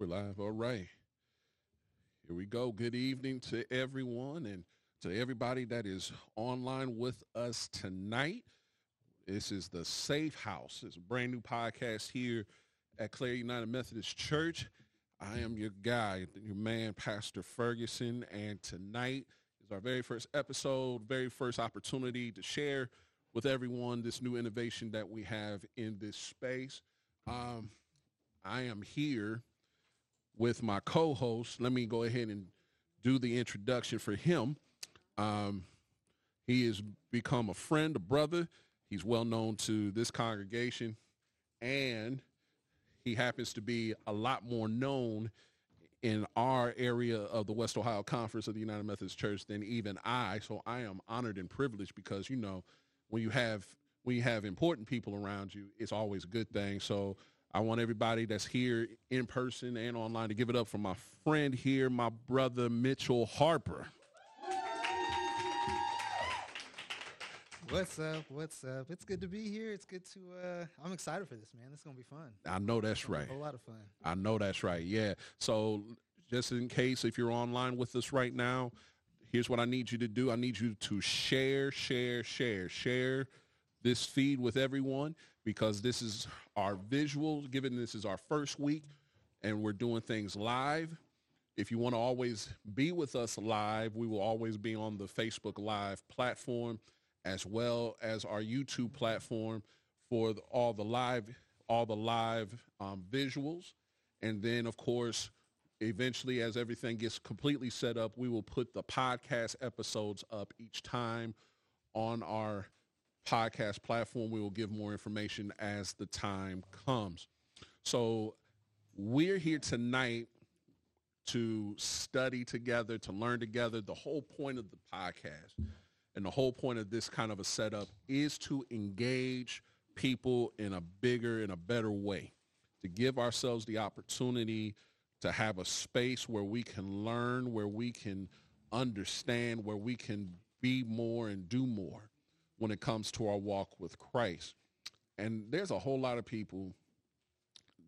We're live. All right. Here we go. Good evening to everyone and to everybody that is online with us tonight. This is the Safe House. It's a brand new podcast here at Clare United Methodist Church. I am your guy, your man, Pastor Ferguson, and tonight is our very first episode, very first opportunity to share with everyone this new innovation that we have in this space. Um, I am here with my co-host. Let me go ahead and do the introduction for him. Um, he has become a friend, a brother. He's well known to this congregation, and he happens to be a lot more known in our area of the West Ohio Conference of the United Methodist Church than even I. So I am honored and privileged because you know when you have when you have important people around you, it's always a good thing. So I want everybody that's here in person and online to give it up for my friend here, my brother Mitchell Harper. What's up? What's up? It's good to be here. It's good to. Uh, I'm excited for this, man. This is gonna be fun. I know that's right. A lot of fun. I know that's right. Yeah. So just in case if you're online with us right now, here's what I need you to do. I need you to share, share, share, share this feed with everyone because this is our visual, given this is our first week and we're doing things live. If you want to always be with us live, we will always be on the Facebook Live platform as well as our YouTube platform for the, all the live all the live um, visuals. And then, of course, eventually, as everything gets completely set up, we will put the podcast episodes up each time on our podcast platform. We will give more information as the time comes. So we're here tonight to study together, to learn together. The whole point of the podcast and the whole point of this kind of a setup is to engage people in a bigger and a better way, to give ourselves the opportunity to have a space where we can learn, where we can understand, where we can be more and do more when it comes to our walk with Christ. And there's a whole lot of people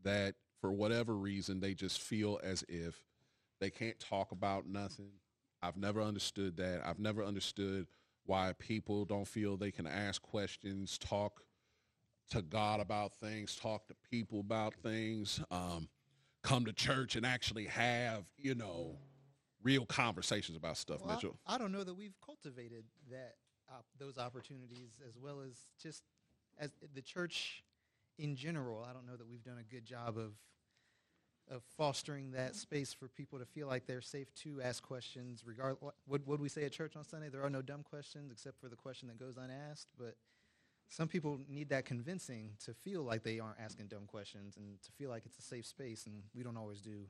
that, for whatever reason, they just feel as if they can't talk about nothing. I've never understood that. I've never understood why people don't feel they can ask questions, talk to God about things, talk to people about things, um, come to church and actually have, you know, real conversations about stuff, Well, Mitchell. I, I don't know that we've cultivated that op- those opportunities as well as just as the church in general. I don't know that we've done a good job of of fostering that space for people to feel like they're safe to ask questions. Regard what would we say at church on Sunday? There are no dumb questions except for the question that goes unasked. But some people need that convincing to feel like they aren't asking dumb questions and to feel like it's a safe space. And we don't always do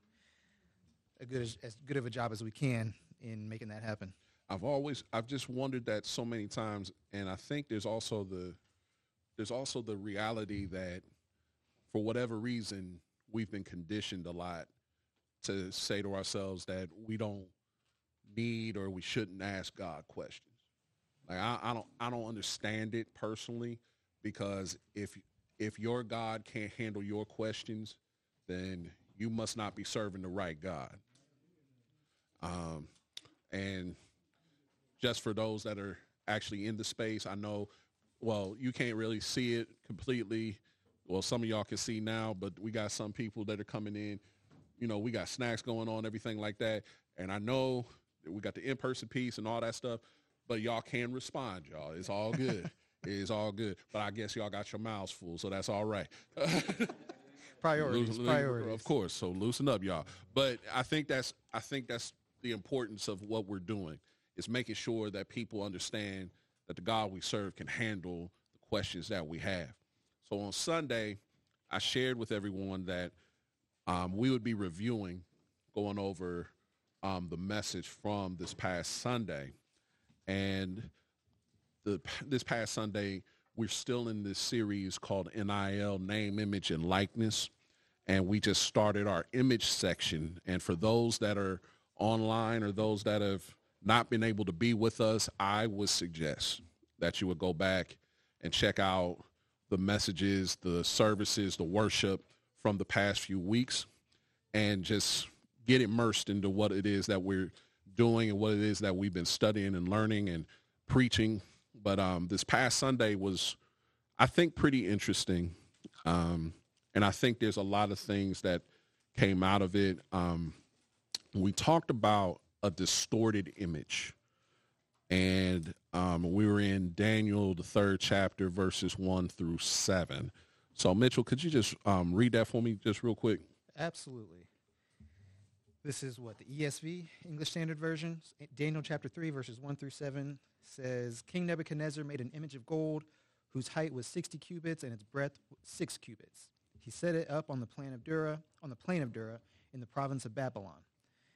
a good as, as good of a job as we can in making that happen. I've always I've just wondered that so many times and I think there's also the there's also the reality that for whatever reason we've been conditioned a lot to say to ourselves that we don't need or we shouldn't ask God questions. Like I, I don't I don't understand it personally because if if your God can't handle your questions, then you must not be serving the right God. Um, and just for those that are actually in the space, I know, well, you can't really see it completely. Well, some of y'all can see now, but we got some people that are coming in. You know, we got snacks going on, everything like that. And I know that we got the in-person piece and all that stuff, but y'all can respond, y'all. It's all good. it's all good. But I guess y'all got your mouths full, so that's all right. Priorities, Loosen- priorities. Of course. So loosen up, y'all. But I think that's I think that's the importance of what we're doing is making sure that people understand that the God we serve can handle the questions that we have. So on Sunday, I shared with everyone that um, we would be reviewing, going over um, the message from this past Sunday, and the this past Sunday we're still in this series called NIL Name, Image, and Likeness, and we just started our image section. And for those that are online or those that have not been able to be with us, I would suggest that you would go back and check out the messages, the services, the worship from the past few weeks. and just get immersed into what it is that we're doing and what it is that we've been studying and learning and preaching. But um, this past Sunday was, I think, pretty interesting. Um, and I think there's a lot of things that came out of it. Um, we talked about a distorted image. And um, we were in Daniel, the third chapter, verses one through seven. So, Mitchell, could you just um, read that for me just real quick? Absolutely. This is what the ESV, English Standard Version, Daniel chapter 3, verses 1 through 7 says King Nebuchadnezzar made an image of gold whose height was 60 cubits and its breadth 6 cubits. He set it up on the plain of Dura, on the plain of Dura in the province of Babylon.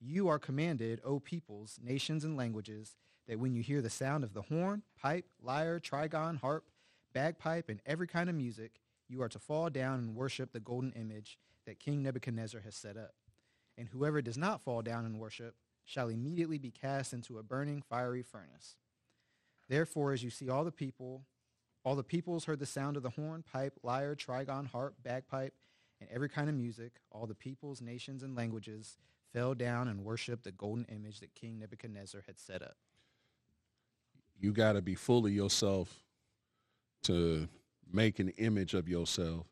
You are commanded, O peoples, nations, and languages, that when you hear the sound of the horn, pipe, lyre, trigon, harp, bagpipe, and every kind of music, you are to fall down and worship the golden image that King Nebuchadnezzar has set up. And whoever does not fall down and worship shall immediately be cast into a burning fiery furnace. Therefore, as you see all the people, all the peoples heard the sound of the horn, pipe, lyre, trigon, harp, bagpipe, and every kind of music, all the peoples, nations, and languages fell down and worshiped the golden image that King Nebuchadnezzar had set up. You got to be full of yourself to make an image of yourself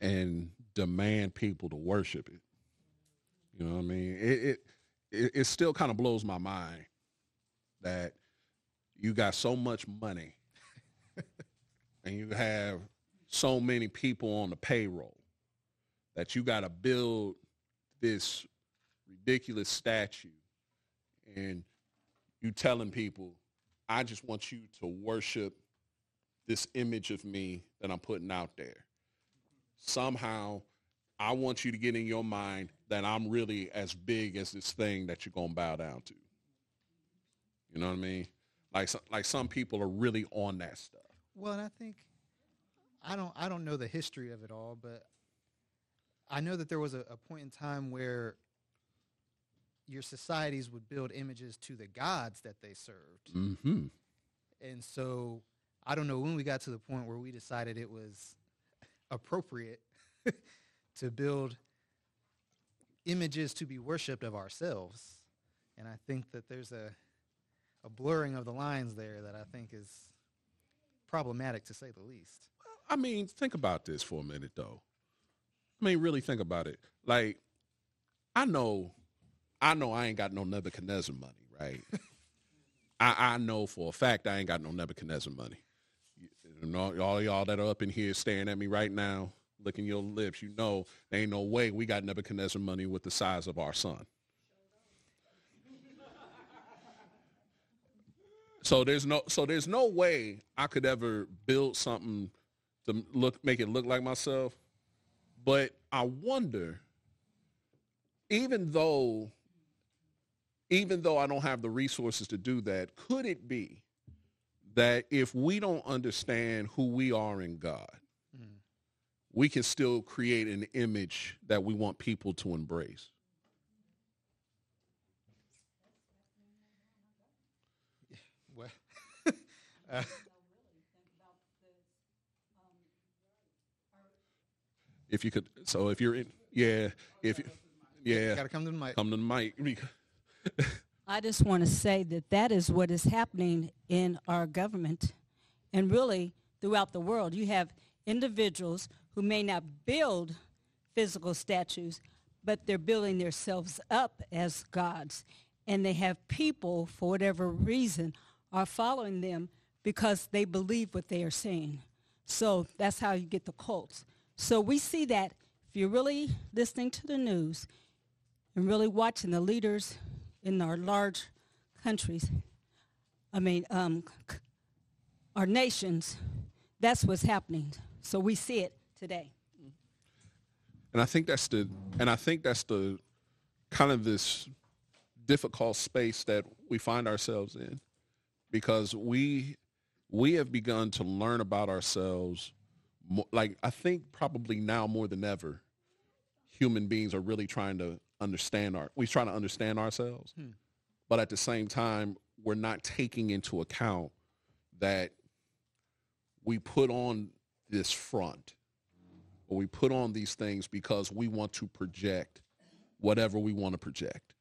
and demand people to worship it. You know what I mean? It it it, it still kind of blows my mind that you got so much money and you have so many people on the payroll that you got to build this ridiculous statue and you telling people I just want you to worship this image of me that I'm putting out there. Somehow, I want you to get in your mind that I'm really as big as this thing that you're going to bow down to. You know what I mean? Like, like some people are really on that stuff. Well, and I think I don't I don't know the history of it all, but I know that there was a, a point in time where your societies would build images to the gods that they served. Mm-hmm. And so I don't know when we got to the point where we decided it was appropriate to build images to be worshipped of ourselves. And I think that there's a, a blurring of the lines there that I think is problematic to say the least. I mean, think about this for a minute, though. I mean, really think about it. Like, I know, I know I ain't got no Nebuchadnezzar money, right? I, I know for a fact I ain't got no Nebuchadnezzar money. All, all y'all that are up in here staring at me right now, licking your lips, you know there ain't no way we got Nebuchadnezzar money with the size of our son. So there's no so there's no way I could ever build something to look make it look like myself. But I wonder, even though even though I don't have the resources to do that, could it be that if we don't understand who we are in God, mm. we can still create an image that we want people to embrace. Well, uh, if you could, so if you're in, yeah, if you, yeah, gotta come to the mic. Come to the mic. I just want to say that that is what is happening in our government and really throughout the world. You have individuals who may not build physical statues, but they're building themselves up as gods. And they have people, for whatever reason, are following them because they believe what they are saying. So that's how you get the cults. So we see that if you're really listening to the news and really watching the leaders in our large countries, I mean, um, our nations, that's what's happening. So we see it today. And I think that's the and I think that's the kind of this difficult space that we find ourselves in because we we have begun to learn about ourselves like I think probably now more than ever human beings are really trying to understand our we're trying to understand ourselves. Hmm. But at the same time, we're not taking into account that we put on this front or we put on these things because we want to project whatever we want to project.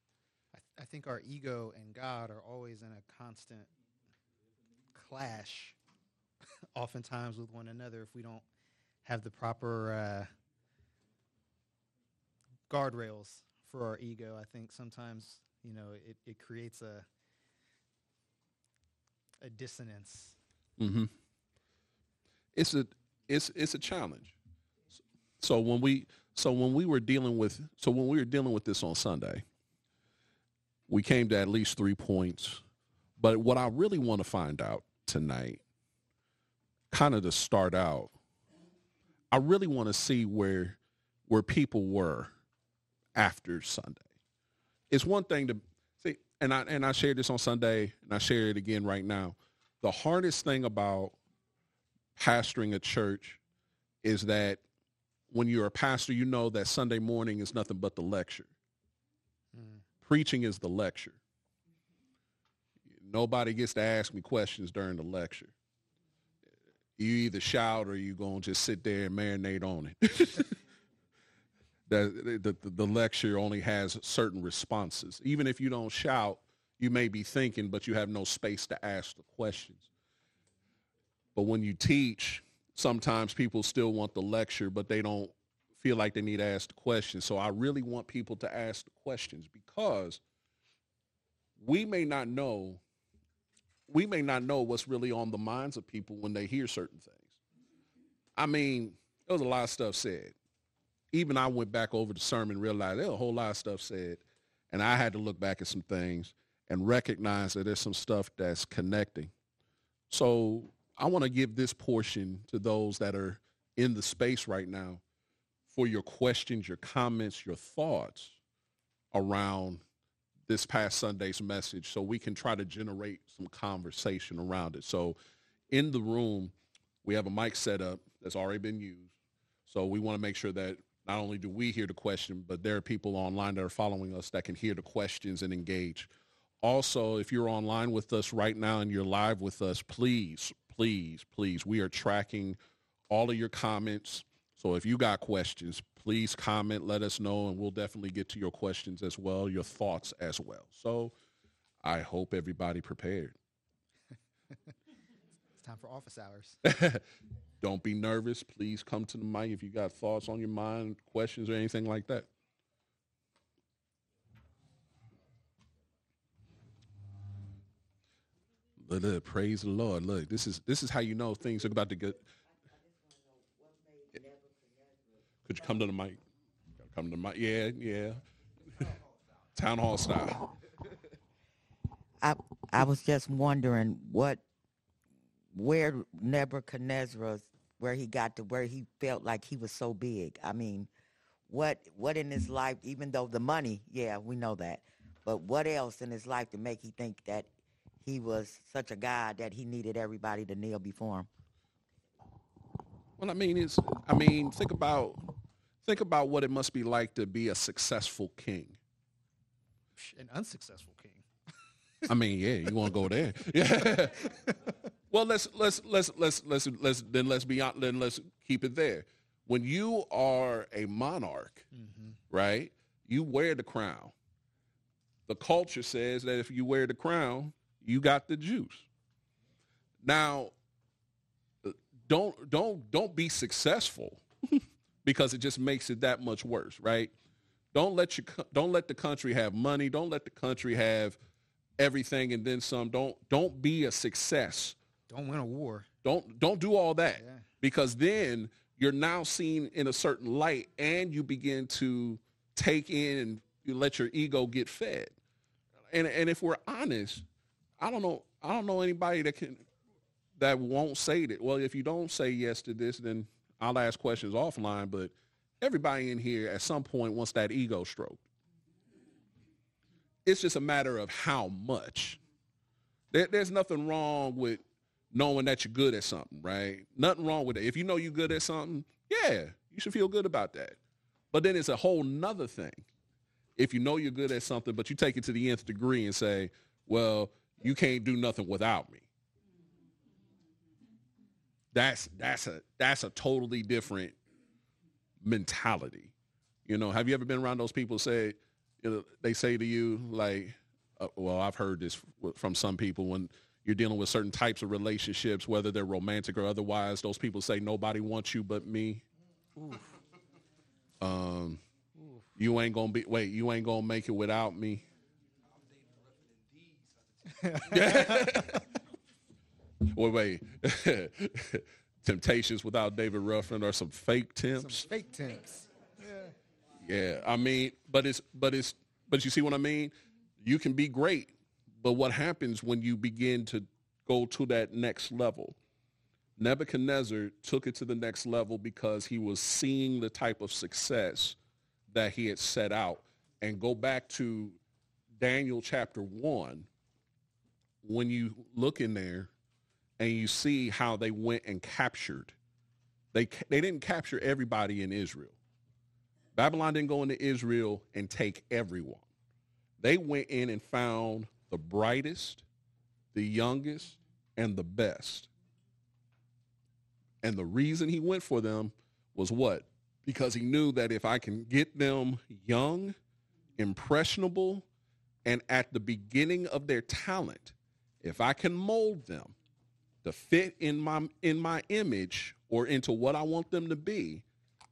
I, th- I think our ego and God are always in a constant clash, oftentimes with one another, if we don't have the proper uh, guardrails for our ego. I think sometimes you know it, it creates a a dissonance. Mm-hmm. It's a it's it's a challenge. So when we so when we were dealing with so when we were dealing with this on Sunday, we came to at least three points. But what I really want to find out tonight, kind of to start out, I really want to see where where people were after Sunday. It's one thing to see, and I and I shared this on Sunday, and I share it again right now. The hardest thing about pastoring a church is that when you're a pastor, you know that Sunday morning is nothing but the lecture. Mm. Preaching is the lecture. Nobody gets to ask me questions during the lecture. You either shout or you're going to just sit there and marinate on it. the, the, the lecture only has certain responses. Even if you don't shout, you may be thinking, but you have no space to ask the questions. But when you teach, sometimes people still want the lecture, but they don't feel like they need to ask the questions. So I really want people to ask the questions because we may not know we may not know what's really on the minds of people when they hear certain things. I mean, there was a lot of stuff said even I went back over the sermon, realized there's a whole lot of stuff said, and I had to look back at some things and recognize that there's some stuff that's connecting. So I want to give this portion to those that are in the space right now for your questions, your comments, your thoughts around this past Sunday's message so we can try to generate some conversation around it. So in the room, we have a mic set up that's already been used. So we want to make sure that not only do we hear the question, but there are people online that are following us that can hear the questions and engage. Also, if you're online with us right now and you're live with us, please, please, please, we are tracking all of your comments. So if you got questions, please comment, let us know, and we'll definitely get to your questions as well, your thoughts as well. So I hope everybody prepared. it's time for office hours. Don't be nervous. Please come to the mic if you got thoughts on your mind, questions, or anything like that. Look, look, praise the Lord. Look, this is this is how you know things are about to get. Could you come to the mic? Come to the mic. Yeah, yeah. Town hall style. I I was just wondering what where Nebuchadnezzar's where he got to where he felt like he was so big. I mean, what what in his life, even though the money, yeah, we know that, but what else in his life to make he think that he was such a god that he needed everybody to kneel before him? Well, I mean, it's I mean, think about think about what it must be like to be a successful king. An unsuccessful king. I mean, yeah, you want to go there? Yeah. Well, let's let's let's let's let's let's then let's be then let's keep it there. When you are a monarch, mm-hmm. right? You wear the crown. The culture says that if you wear the crown, you got the juice. Now, don't don't don't be successful because it just makes it that much worse, right? Don't let you don't let the country have money. Don't let the country have everything and then some. Don't don't be a success don't win a war. Don't don't do all that yeah. because then you're now seen in a certain light and you begin to take in and you let your ego get fed. And and if we're honest, I don't know I don't know anybody that can that won't say that. Well, if you don't say yes to this, then I'll ask questions offline. But everybody in here at some point wants that ego stroke. It's just a matter of how much. There, there's nothing wrong with knowing that you're good at something, right? Nothing wrong with it. If you know you're good at something, yeah, you should feel good about that. But then it's a whole nother thing. If you know you're good at something, but you take it to the nth degree and say, well, you can't do nothing without me. That's that's a that's a totally different mentality. You know, have you ever been around those people say you know, they say to you like uh, well, I've heard this from some people when you're dealing with certain types of relationships, whether they're romantic or otherwise, those people say nobody wants you but me. Oof. Um, Oof. you ain't gonna be wait, you ain't gonna make it without me. wait, wait. Temptations without David Ruffin or some fake temps. Some fake temps. Yeah. Yeah. I mean, but it's but it's but you see what I mean? You can be great, but what happens when you begin to go to that next level? Nebuchadnezzar took it to the next level because he was seeing the type of success that he had set out. And go back to Daniel chapter 1, when you look in there and you see how they went and captured, they, they didn't capture everybody in Israel. Babylon didn't go into Israel and take everyone. They went in and found the brightest, the youngest, and the best. And the reason he went for them was what? Because he knew that if I can get them young, impressionable, and at the beginning of their talent, if I can mold them to fit in my in my image or into what I want them to be,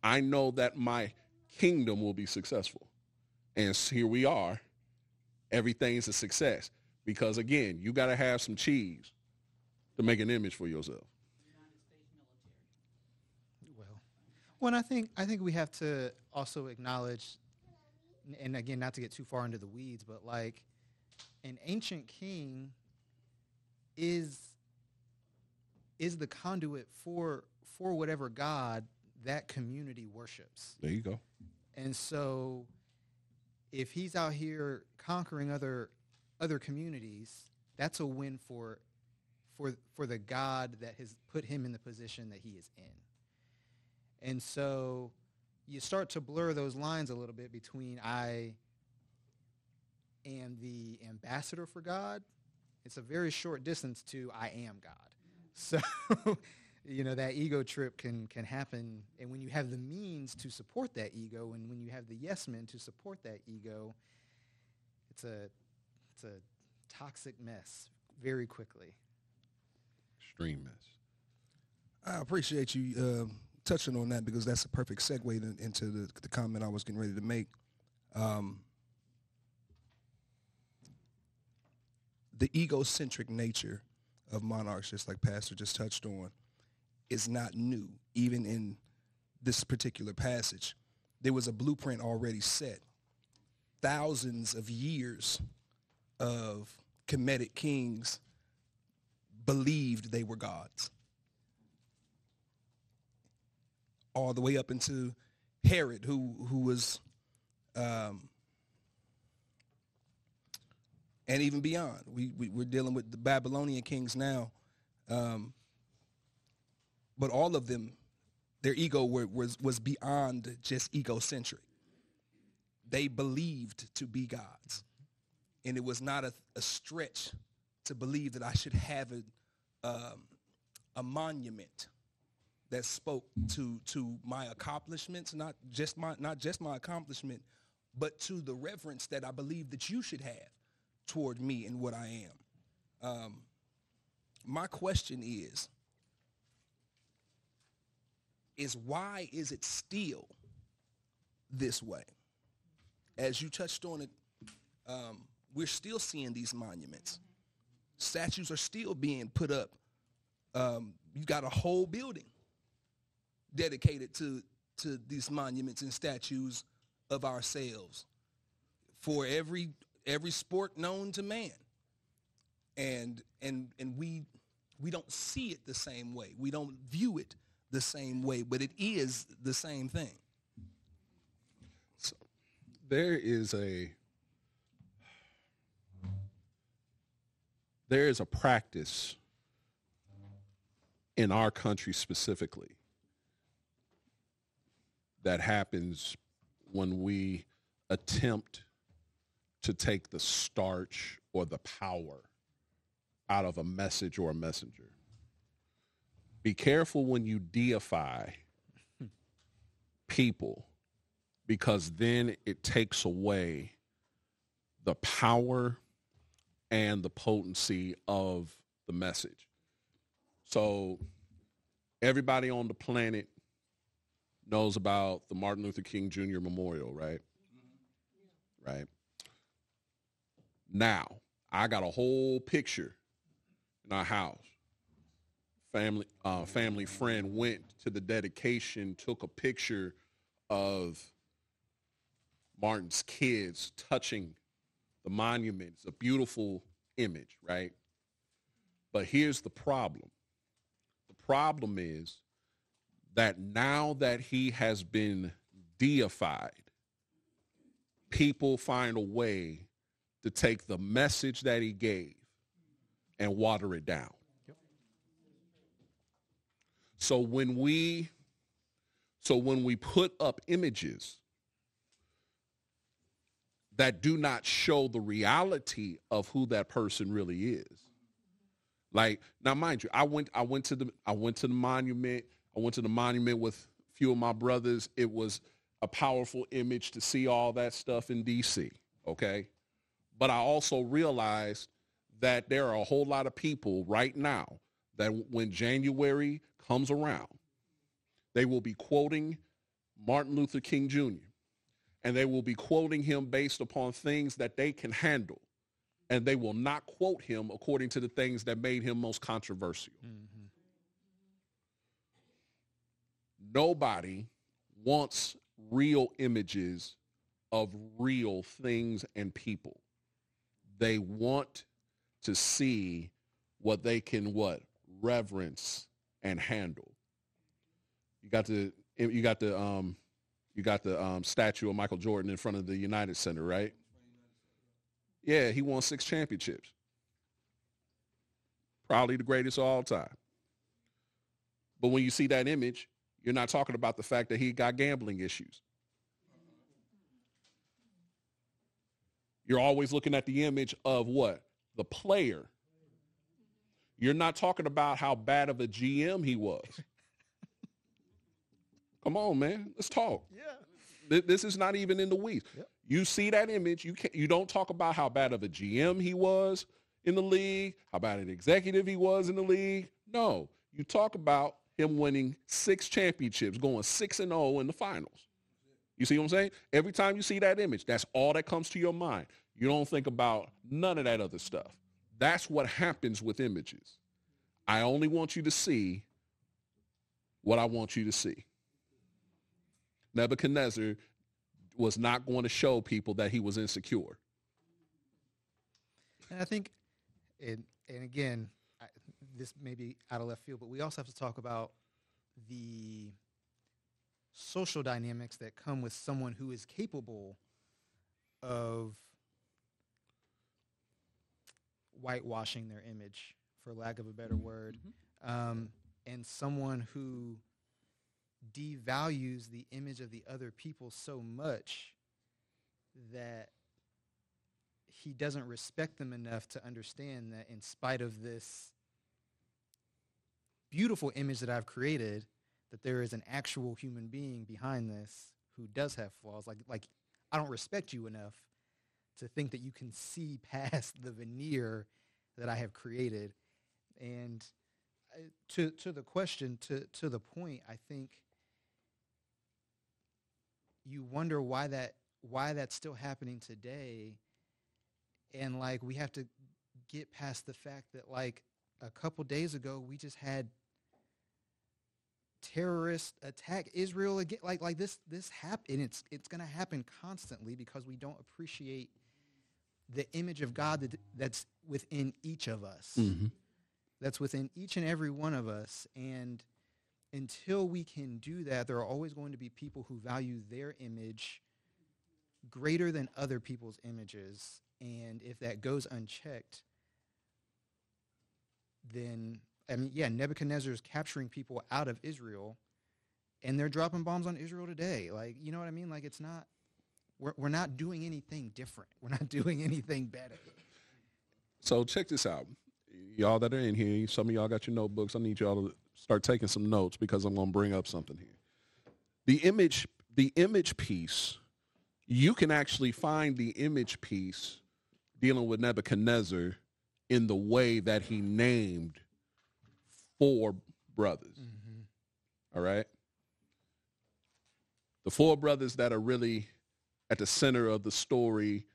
I know that my kingdom will be successful. And here we are. Everything's a success. Because again, you got to have some cheese to make an image for yourself. Well, well, I think I think we have to also acknowledge, and again, not to get too far into the weeds, but like an ancient king is is the conduit for for whatever god that community worships. There you go. And so if he's out here conquering other other communities, that's a win for for for the God that has put him in the position that he is in. And so you start to blur those lines a little bit between I am the ambassador for God. It's a very short distance to I am God. So you know that ego trip can can happen. And when you have the means to support that ego and when you have the yes men to support that ego it's a it's a toxic mess very quickly. Extreme mess. I appreciate you uh, touching on that because that's a perfect segue to, into the, the, comment i was getting ready to make. Um, the egocentric nature of monarchs just like pastor just touched on is not new, even in this particular passage. There was a blueprint already set. Thousands of years of Kemetic kings believed they were gods. All the way up into Herod, who, who was, um, and even beyond. We, we, are dealing with the Babylonian kings now. Um, but all of them, their ego were, was, was beyond just egocentric. They believed to be gods. And it was not a, a stretch to believe that I should have a, um, a monument that spoke to, to my accomplishments, not just my, not just my accomplishment, but to the reverence that I believe that you should have toward me and what I am. Um, my question is, is why is it still this way? As you touched on it, um, we're still seeing these monuments. Statues are still being put up. Um, you got a whole building dedicated to, to these monuments and statues of ourselves for every every sport known to man. And and and we we don't see it the same way. We don't view it the same way, but it is the same thing. So there is a there is a practice in our country specifically that happens when we attempt to take the starch or the power out of a message or a messenger. Be careful when you deify people because then it takes away the power and the potency of the message. So everybody on the planet knows about the Martin Luther King Jr. Memorial, right? Right. Now, I got a whole picture in our house. Family, uh, family friend went to the dedication, took a picture of Martin's kids touching the monument. It's a beautiful image, right? But here's the problem. The problem is that now that he has been deified, people find a way to take the message that he gave and water it down. So when we so when we put up images that do not show the reality of who that person really is. Like now mind you, I went I went to the I went to the monument. I went to the monument with a few of my brothers. It was a powerful image to see all that stuff in DC, okay? But I also realized that there are a whole lot of people right now that when January comes around, they will be quoting Martin Luther King Jr. and they will be quoting him based upon things that they can handle. And they will not quote him according to the things that made him most controversial. Mm-hmm. Nobody wants real images of real things and people. They want to see what they can what reverence and handle. You got the you got the um you got the um, statue of Michael Jordan in front of the United Center, right? Yeah, he won six championships. Probably the greatest of all time. But when you see that image, you're not talking about the fact that he got gambling issues. You're always looking at the image of what? The player. You're not talking about how bad of a GM he was. Come on, man. Let's talk. Yeah. Th- This is not even in the weeds. You see that image. You can't, You don't talk about how bad of a GM he was in the league, how bad an executive he was in the league. No, you talk about him winning six championships, going six and zero in the finals. You see what I'm saying? Every time you see that image, that's all that comes to your mind. You don't think about none of that other stuff. That's what happens with images. I only want you to see what I want you to see. Nebuchadnezzar was not going to show people that he was insecure. And I think, and, and again, I, this may be out of left field, but we also have to talk about the social dynamics that come with someone who is capable of whitewashing their image, for lack of a better word, um, and someone who devalues the image of the other people so much that he doesn't respect them enough to understand that in spite of this beautiful image that I've created, that there is an actual human being behind this who does have flaws. Like like I don't respect you enough to think that you can see past the veneer that I have created. And uh, to to the question, to to the point, I think you wonder why that why that's still happening today and like we have to get past the fact that like a couple days ago we just had terrorist attack Israel again like like this this happen it's it's going to happen constantly because we don't appreciate the image of God that that's within each of us mm-hmm. that's within each and every one of us and until we can do that there are always going to be people who value their image greater than other people's images. And if that goes unchecked, then I mean, yeah, Nebuchadnezzar is capturing people out of Israel, and they're dropping bombs on Israel today. Like, you know what I mean? Like, it's not. We're we're not doing anything different. We're not doing anything better. So check this out. Y'all that are in here, some of y'all got your notebooks. I need y'all to start taking some notes because I'm going to bring up something here. The image the image piece, you can actually find the image piece dealing with Nebuchadnezzar in the way that he named four brothers. Mm-hmm. All right? The four brothers that are really at the center of the story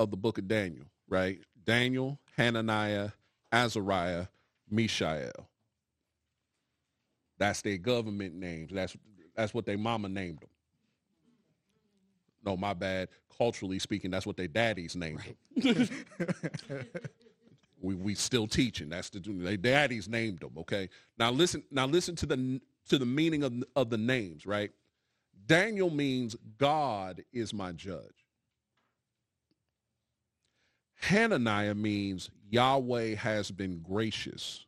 of the book of Daniel, right? Daniel, Hananiah, Azariah, Mishael. That's their government names. That's that's what their mama named them. No, my bad. Culturally speaking, that's what their daddies named them. we we still teaching. That's the their daddies named them. Okay. Now listen. Now listen to the to the meaning of of the names. Right. Daniel means God is my judge. Hananiah means Yahweh has been gracious.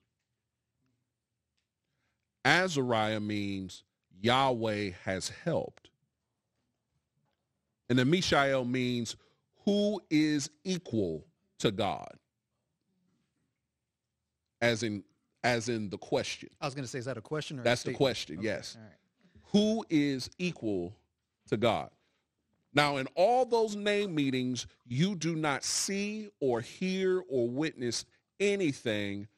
Azariah means Yahweh has helped. And then Mishael means who is equal to God. As in as in the question. I was going to say, is that a question or a That's the question, Okay, yes. all right. Who is equal to God? Now, in all those name meetings, you do not see or hear or witness anything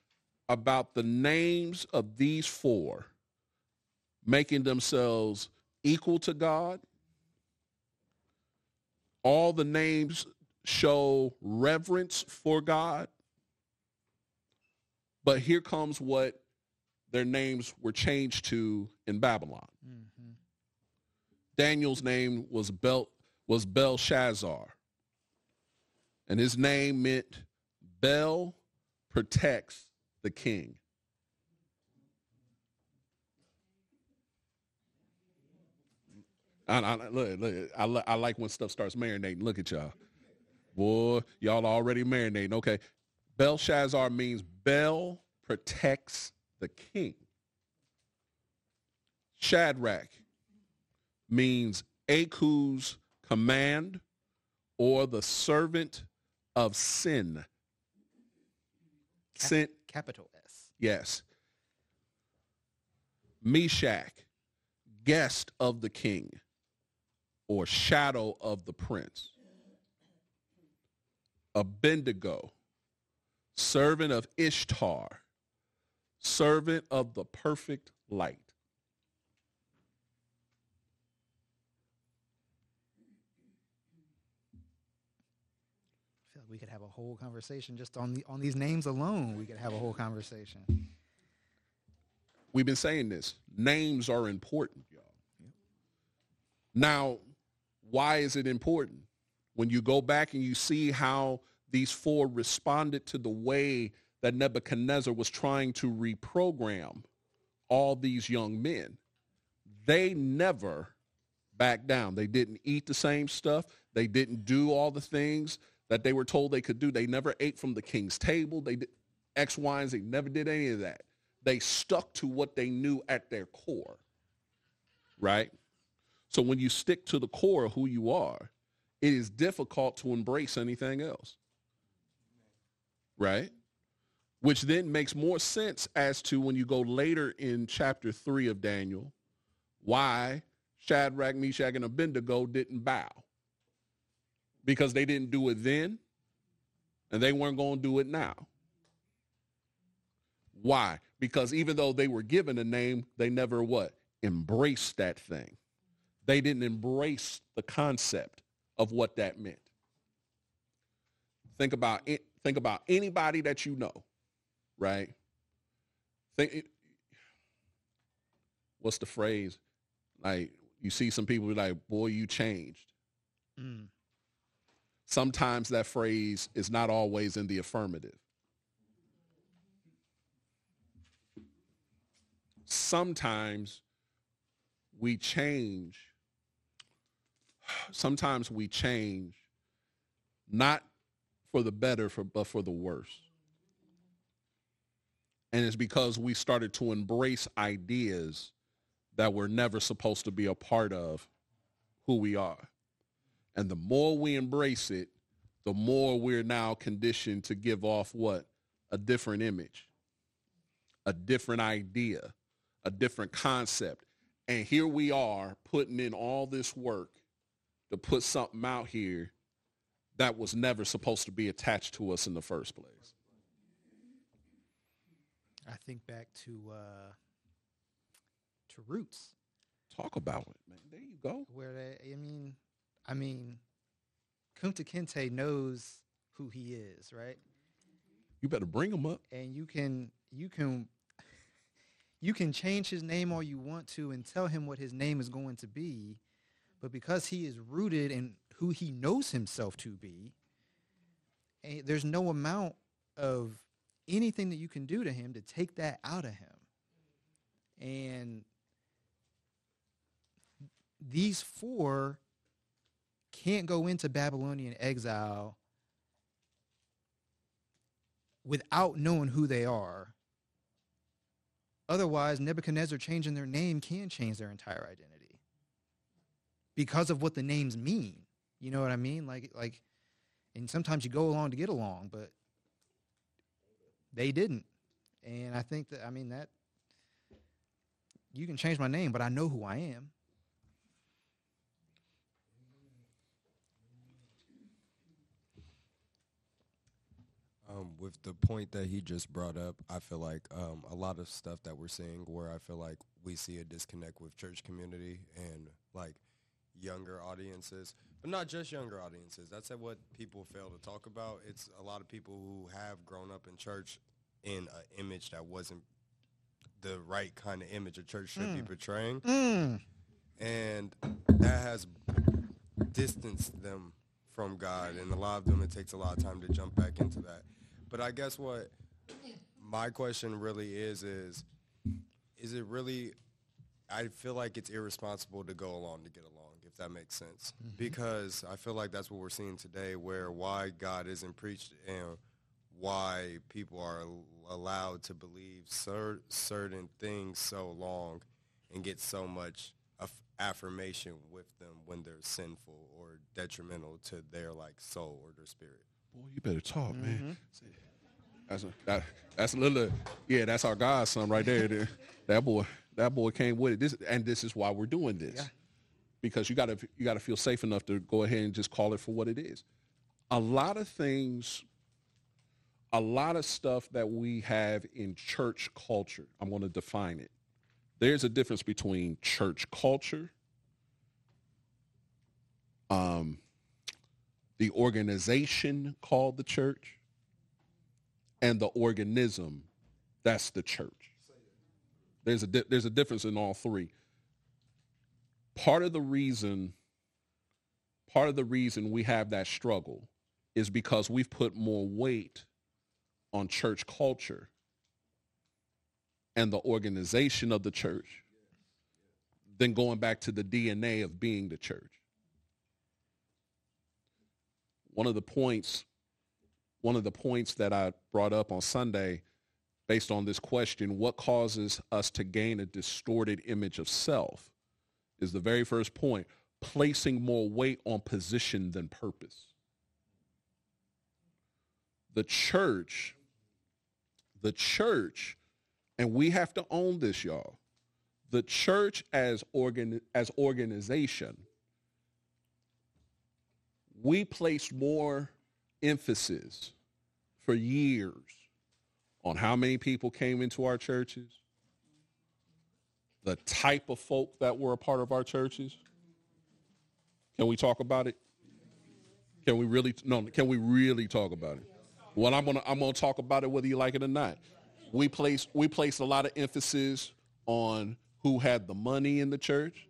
about the names of these four making themselves equal to God. All the names show reverence for God. But here comes what their names were changed to in Babylon. Mhm. Daniel's name was Bel was Belshazzar. And his name meant Bel protects the king. I, I, look, look, I, I like when stuff starts marinating. Look at y'all. Boy, y'all already marinating. Okay. Belshazzar means Bel protects the king. Shadrach means Aku's command or the servant of sin. Cap- Sin, Capital S. yes. Meshach, guest of the king or shadow of the prince. Abednego, servant of Ishtar, servant of the perfect light. I feel like we could have a whole conversation just on the on these names alone. We could have a whole conversation. We've been saying this. Names are important, y'all. Now, why is it important? When you go back and you see how these four responded to the way that Nebuchadnezzar was trying to reprogram all these young men, they never backed down. They didn't eat the same stuff. They didn't do all the things that they were told they could do. They never ate from the king's table. They did X, Y, and Z. Never did any of that. They stuck to what they knew at their core. Right? So when you stick to the core of who you are, it is difficult to embrace anything else. Right? Which then makes more sense as to when you go later in chapter 3 of Daniel, why Shadrach, Meshach, and Abednego didn't bow. Because they didn't do it then, and they weren't going to do it now. Why? Because even though they were given a name, they never what? Embraced that thing. They didn't embrace the concept of what that meant. Think about it. Think about anybody that you know, right? Think what's the phrase? Like you see some people be like, boy, you changed. Mm. Sometimes that phrase is not always in the affirmative. Sometimes we change sometimes we change not for the better for but for the worse and it's because we started to embrace ideas that were never supposed to be a part of who we are. And the more we embrace it the more we're now conditioned to give off what? A different image a different idea a different concept. And here we are putting in all this work to put something out here that was never supposed to be attached to us in the first place. I think back to uh, to Roots, Talk about it, man. There you go. where they, I mean, I mean, Kunta Kinte knows who he is, right? You better bring him up. and you can you can you can change his name all you want to and tell him what his name is going to be but because he is rooted in who he knows himself to be eh, there's no amount of anything that you can do to him to take that out of him and these four can't go into babylonian exile without knowing who they are. Otherwise, Nebuchadnezzar changing their name can change their entire identity because of what the names mean. You know what I mean? Like, like, and sometimes you go along to get along, but they didn't. And I think that, I mean, that you can change my name, but I know who I am. Um, with the point that he just brought up, I feel like um, a lot of stuff that we're seeing where I feel like we see a disconnect with church community and like younger audiences, but not just younger audiences. That's what people fail to talk about. It's a lot of people who have grown up in church in an image that wasn't the right kind of image a church should be portraying Mm. and that has distanced them from God. And a lot of them, it takes a lot of time to jump back into that. But I guess what my question really is is, is it really? I feel like it's irresponsible to go along to get along, if that makes sense. Because I feel like that's what we're seeing today, where why God isn't preached and why people are allowed to believe cer- certain things so long and get so much aff- affirmation with them when they're sinful or detrimental to their like soul or their spirit. Boy, you better talk, man. Mm-hmm. That's a, that, that's a little, yeah, that's our God's son right there. There. that boy, that boy came with it. This, and this is why we're doing this, because you gotta, you gotta feel safe enough to go ahead and just call it for what it is. A lot of things, a lot of stuff that we have in church culture. I'm going to define it. There's a difference between church culture, um, the organization called the church and the organism that's the church there's a di- there's a difference in all three part of the reason part of the reason we have that struggle is because we've put more weight on church culture and the organization of the church than going back to the DNA of being the church one of the points one of the points that I brought up on Sunday based on this question, what causes us to gain a distorted image of self is the very first point, placing more weight on position than purpose. The church, the church, and we have to own this, y'all. The church as organ as organization we placed more emphasis for years on how many people came into our churches, the type of folk that were a part of our churches. Can we talk about it? Can we really no, can we really talk about it? Well, I'm gonna I'm gonna talk about it whether you like it or not. We placed we placed a lot of emphasis on who had the money in the church,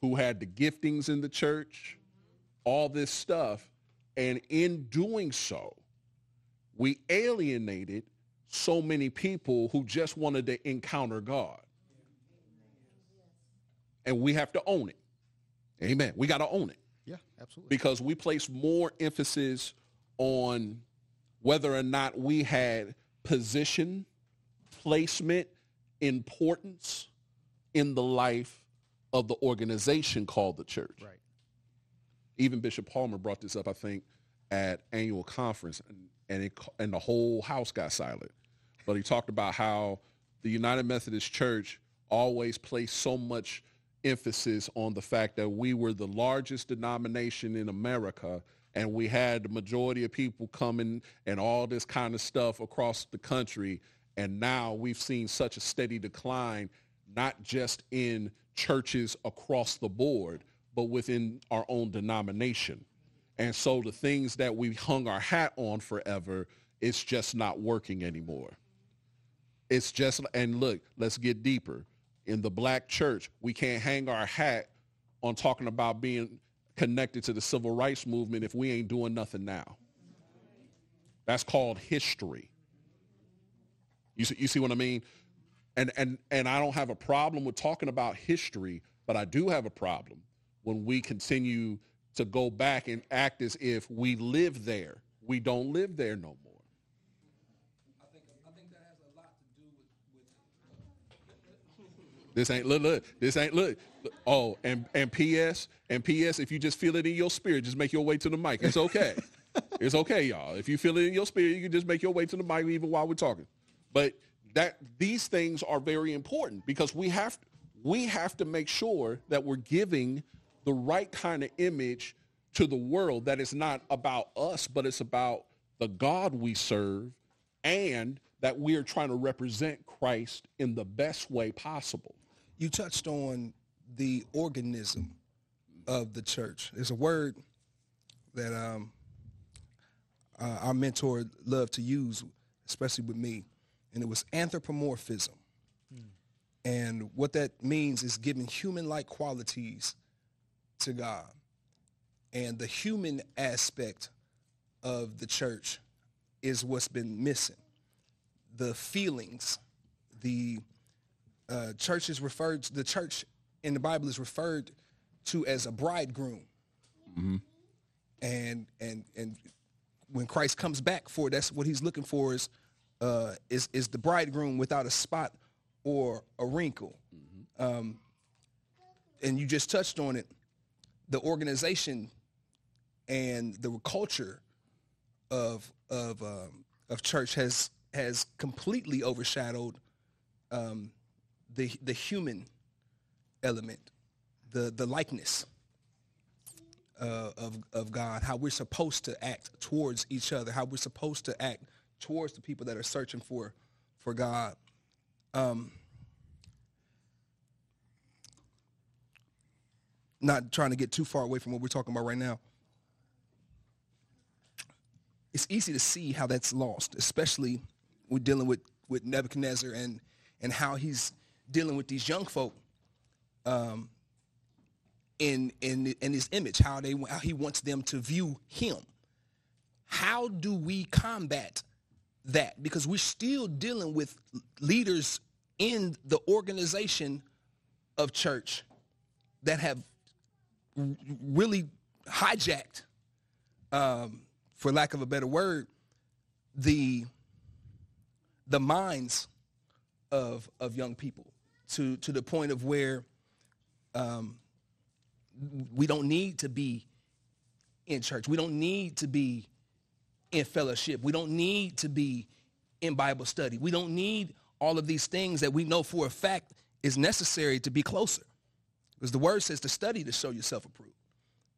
who had the giftings in the church, all this stuff. And in doing so, we alienated so many people who just wanted to encounter God. And we have to own it. Amen. We got to own it Yeah, absolutely. because we place more emphasis on whether or not we had position, placement, importance in the life of the organization called the church. Right. Even Bishop Palmer brought this up, I think, at annual conference, and and, it, and the whole house got silent. But he talked about how the United Methodist Church always placed so much emphasis on the fact that we were the largest denomination in America and we had the majority of people coming and all this kind of stuff across the country. And now we've seen such a steady decline, not just in churches across the board, but within our own denomination. And so the things that we hung our hat on forever, it's just not working anymore. It's just, and look, let's get deeper. In the black church, we can't hang our hat on talking about being connected to the civil rights movement if we ain't doing nothing now. That's called history. You see, you see what I mean? And, and, and I don't have a problem with talking about history, but I do have a problem when we continue to go back and act as if we live there. We don't live there no more. This ain't look, look. This ain't look. Oh, and and P.S. and P.S. If you just feel it in your spirit, just make your way to the mic. It's okay. it's okay, y'all. If you feel it in your spirit, you can just make your way to the mic even while we're talking. But that these things are very important because we have we have to make sure that we're giving the right kind of image to the world that is not about us, but it's about the God we serve and that we are trying to represent Christ in the best way possible. You touched on the organism of the church. There's a word that um, uh, our mentor loved to use, especially with me, and it was anthropomorphism. And what that means is giving human-like qualities to God. And the human aspect of the church is what's been missing. The feelings, the uh, church is referred to, the church in the Bible is referred to as a bridegroom. And and and when Christ comes back for that's what he's looking for is uh, is is the bridegroom without a spot or a wrinkle. Um, and you just touched on it. The organization and the culture of of um, of church has has completely overshadowed um, the the human element, the the likeness uh, of of God, how we're supposed to act towards each other, how we're supposed to act towards the people that are searching for for God. Um, not trying to get too far away from what we're talking about right now. It's easy to see how that's lost, especially we're dealing with, with Nebuchadnezzar and, and how he's dealing with these young folk um, in, in, in his image, how, they, how he wants them to view him. How do we combat that? Because we're still dealing with leaders in the organization of church that have really hijacked, um, for lack of a better word, the the minds of of young people to to the point of where um, we don't need to be in church. We don't need to be in fellowship. We don't need to be in Bible study. We don't need all of these things that we know for a fact is necessary to be closer. Because the word says to study to show yourself approved.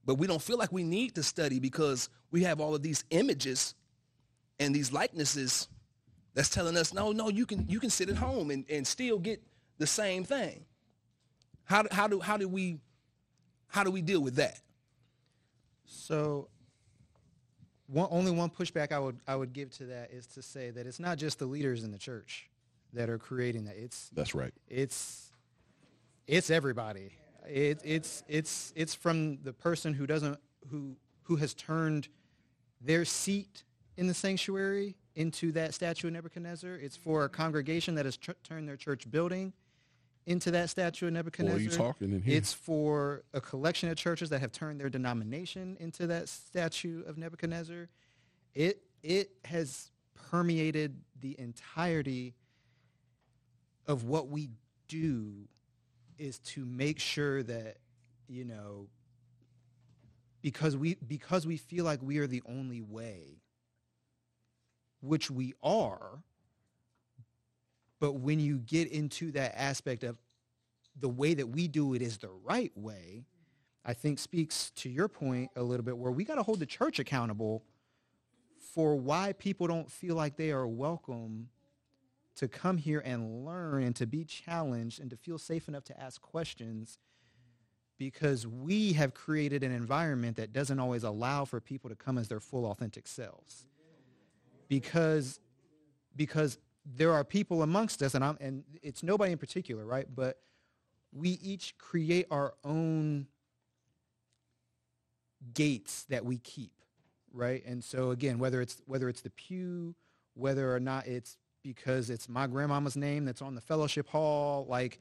But we don't feel like we need to study because we have all of these images and these likenesses that's telling us, no, no, you can you can sit at home and, and still get the same thing. How, do- how do how do we how do we deal with that? So, one, only one pushback I would I would give to that is to say that it's not just the leaders in the church that are creating that. It's That's right. it's it's everybody. It, it's it's it's from the person who doesn't who who has turned their seat in the sanctuary into that statue of Nebuchadnezzar. It's for a congregation that has tr- turned their church building into that statue of Nebuchadnezzar. you talking in here. It's for a collection of churches that have turned their denomination into that statue of Nebuchadnezzar. It it has permeated the entirety of what we do is to make sure that you know because we because we feel like we are the only way which we are but when you get into that aspect of the way that we do it is the right way i think speaks to your point a little bit where we got to hold the church accountable for why people don't feel like they are welcome to come here and learn and to be challenged and to feel safe enough to ask questions because we have created an environment that doesn't always allow for people to come as their full authentic selves. Because because there are people amongst us and I'm and it's nobody in particular right? But we each create our own gates that we keep right? And so again whether it's whether it's the pew whether or not it's because it's my grandmama's name that's on the fellowship hall like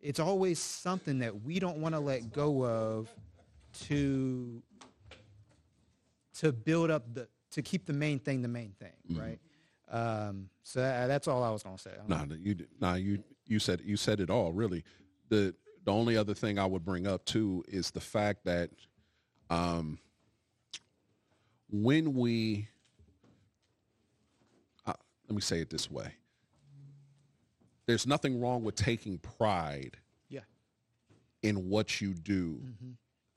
it's always something that we don't want to let go of to to build up the to keep the main thing the main thing mm-hmm. right um, so that, that's all i was going to say don't Nah, you nah, you you said you said it all really. The the only other thing I would bring up too is the fact that um, when we uh, let me say it this way. There's nothing wrong with taking pride yeah in what you do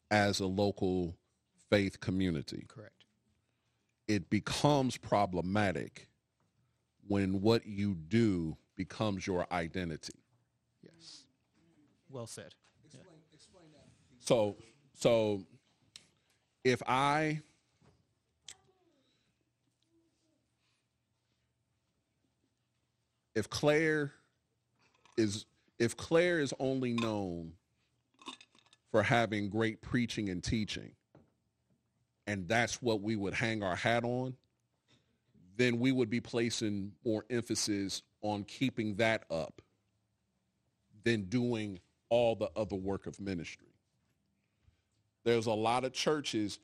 as a local faith community. correct It becomes problematic when what you do becomes your identity. yes well said Explain that. So, so if I if Claire is if Claire is only known for having great preaching and teaching, and that's what we would hang our hat on, then we would be placing more emphasis on keeping that up than doing all the other work of ministry. There's a lot of churches,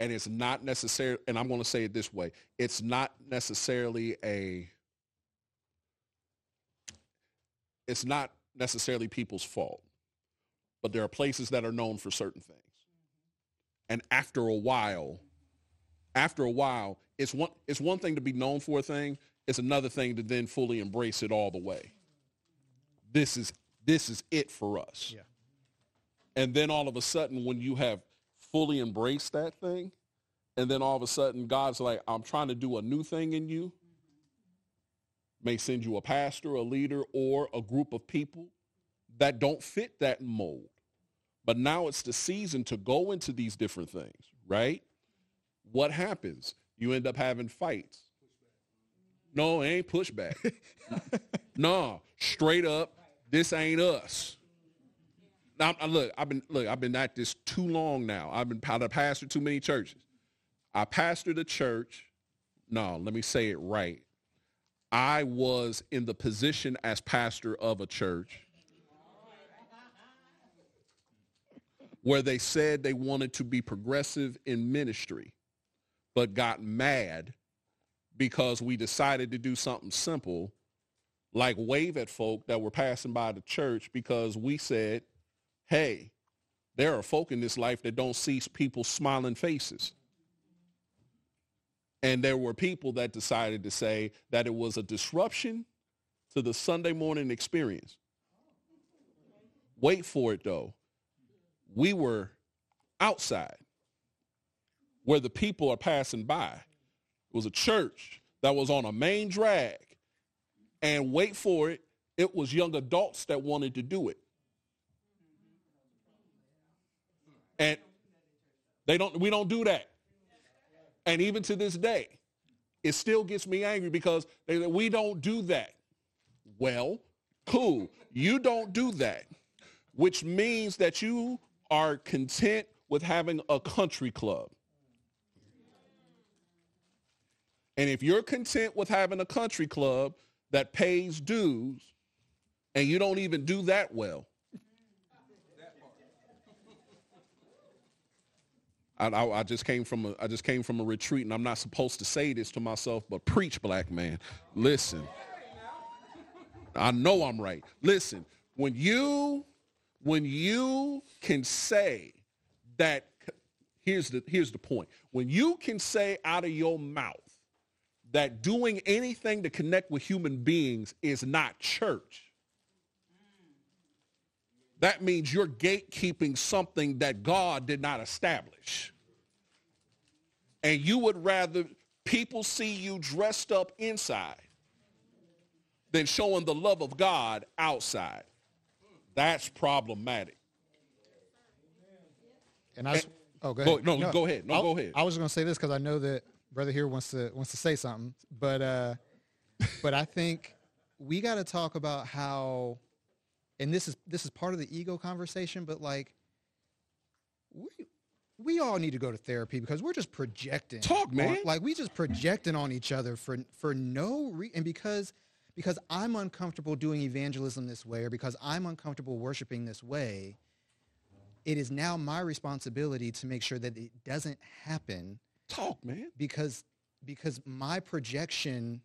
and it's not necessarily, and I'm going to say it this way, it's not necessarily a, it's not necessarily people's fault, but there are places that are known for certain things. Mm-hmm. And after a while, after a while, it's one, it's one thing to be known for a thing. It's another thing to then fully embrace it all the way. This is, this is it for us. yeah And then all of a sudden, when you have fully embraced that thing, and then all of a sudden God's like, I'm trying to do a new thing in you, may send you a pastor, a leader, or a group of people that don't fit that mold. But now it's the season to go into these different things, right? What happens? You end up having fights. No, it ain't pushback. no, straight up, this ain't us. Now, I- look, I've been look, I've been at this too long now. I've been I've pastored too many churches. I pastored a church. No, let me say it right. I was in the position as pastor of a church where they said they wanted to be progressive in ministry, but got mad because we decided to do something simple like wave at folk that were passing by the church because we said, hey, there are folk in this life that don't see people's smiling faces. And there were people that decided to say that it was a disruption to the Sunday morning experience. Wait for it though. We were outside where the people are passing by. It was a church that was on a main drag. And wait for it, it was young adults that wanted to do it. And they don't we don't do that. And even to this day, it still gets me angry because they, we don't do that. Well, cool. You don't do that, which means that you are content with having a country club. And if you're content with having a country club that pays dues, and you don't even do that well. I, I, I, just came from a I just came from a retreat, and I'm not supposed to say this to myself, but preach, black man. Listen, I know I'm right. Listen, when you when you can say that, here's the here's the point. When you can say out of your mouth that doing anything to connect with human beings is not church. That means you're gatekeeping something that God did not establish. And you would rather people see you dressed up inside than showing the love of God outside. That's problematic. And I, oh, go ahead. Go, no, go ahead. No, I, go ahead. I was going to say this because I know that brother here wants to wants to say something, but uh, but I think we got to talk about how, and this is this is part of the ego conversation, but like we we all need to go to therapy because we're just projecting. Talk, man. On, like we just projecting on each other for for no reason, and because because I'm uncomfortable doing evangelism this way, or because I'm uncomfortable worshiping this way. It is now my responsibility to make sure that it doesn't happen Talk, man. because because my projection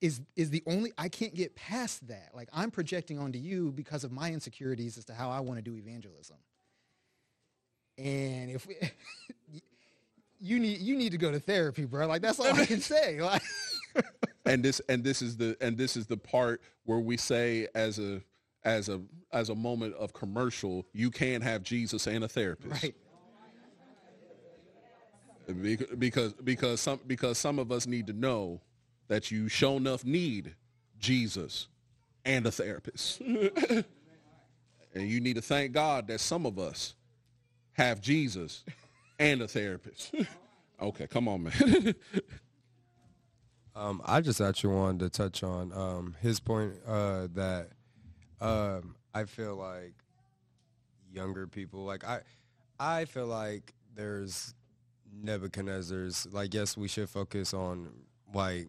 is is the only I can't get past that. Like I'm projecting onto you because of my insecurities as to how I want to do evangelism. And if we, you need you need to go to therapy, bro. Like that's all I can say. Like and this and this is the and this is the part where we say as a as a as a moment of commercial, you can't have Jesus and a therapist. right. Bec- because because some because some of us need to know that you show enough need Jesus and a therapist. and you need to thank God that some of us have Jesus and a therapist. okay, come on, man. Um, I just actually wanted to touch on um, his point uh, that um, I feel like younger people, like I, I feel like there's Nebuchadnezzar's. Like, yes, we should focus on like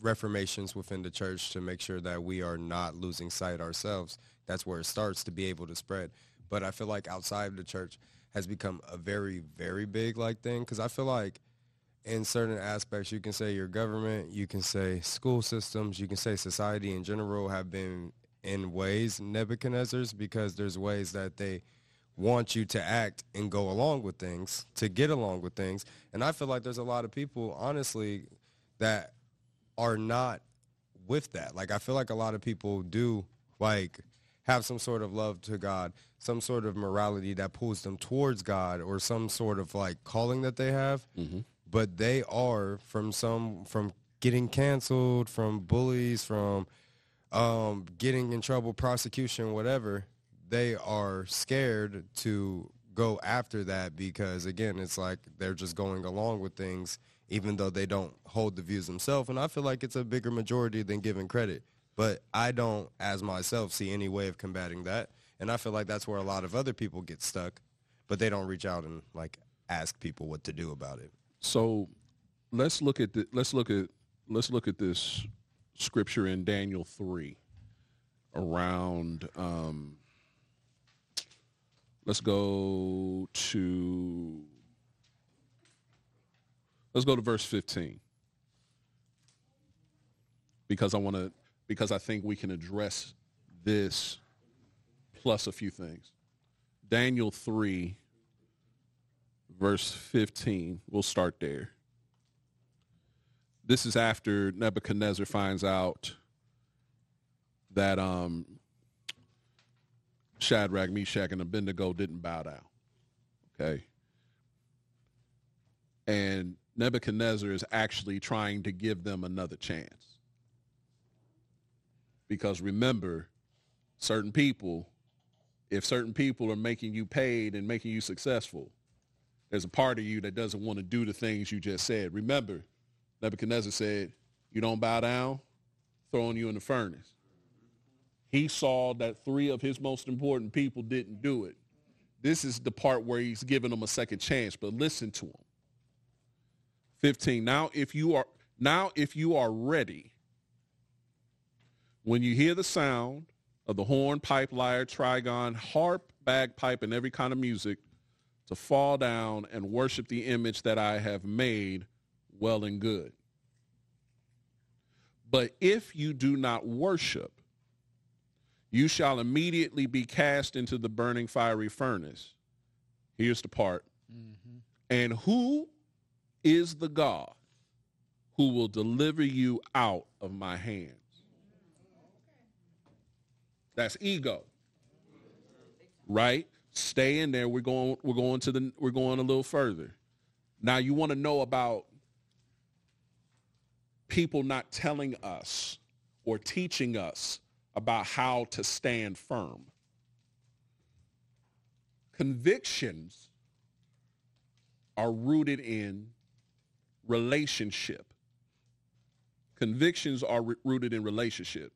reformations within the church to make sure that we are not losing sight ourselves. That's where it starts to be able to spread. But I feel like outside of the church has become a very, very big like thing because I feel like in certain aspects, you can say your government, you can say school systems, you can say society in general have been in ways Nebuchadnezzar's because there's ways that they want you to act and go along with things, to get along with things. And I feel like there's a lot of people, honestly, that are not with that. Like I feel like a lot of people do like have some sort of love to God, some sort of morality that pulls them towards God or some sort of like calling that they have. But they are from some from getting canceled, from bullies, from um, getting in trouble, prosecution, whatever. They are scared to go after that because again, it's like they're just going along with things even though they don't hold the views themselves. And I feel like it's a bigger majority than given credit. But I don't, as myself, see any way of combating that. And I feel like that's where a lot of other people get stuck, but they don't reach out and like ask people what to do about it. So let's look at the, let's look at let's look at this scripture in Daniel three around um, let's go to let's go to verse 15 because I want to because I think we can address this plus a few things. Daniel 3 verse 15. We'll start there. This is after Nebuchadnezzar finds out that um, Shadrach, Meshach, and Abednego didn't bow down. Okay. And Nebuchadnezzar is actually trying to give them another chance. Because remember, certain people, if certain people are making you paid and making you successful, there's a part of you that doesn't want to do the things you just said. Remember, Nebuchadnezzar said, you don't bow down, throwing you in the furnace. He saw that three of his most important people didn't do it. This is the part where he's giving them a second chance, but listen to him. 15. Now if you are now if you are ready, When you hear the sound of the horn, pipe, lyre, trigon, harp, bagpipe, and every kind of music, to fall down and worship the image that I have made, well and good. But if you do not worship, you shall immediately be cast into the burning fiery furnace. Here's the part. Mm-hmm. And who is the God who will deliver you out of my hands? That's ego. Right? Stay in there. We're going we're going to the we're going a little further. Now you want to know about people not telling us or teaching us about how to stand firm. Convictions are rooted in relationship. Convictions are re- rooted in relationship.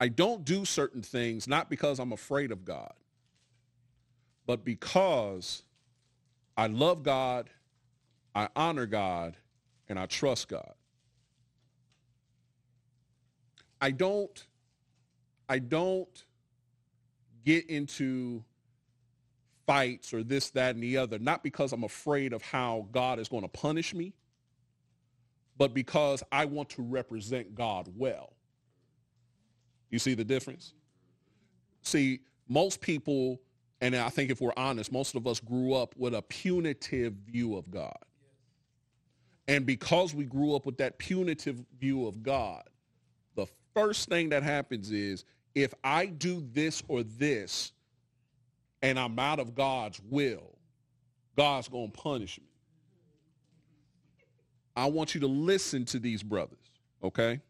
I don't do certain things not because I'm afraid of God, but because I love God, I honor God, and I trust God. I don't I don't get into fights or this, that, and the other, not because I'm afraid of how God is going to punish me, but because I want to represent God well. You see the difference? See, most people, and I think if we're honest, most of us grew up with a punitive view of God. And because we grew up with that punitive view of God, the first thing that happens is if I do this or this and I'm out of God's will, God's going to punish me. I want you to listen to these brothers, okay?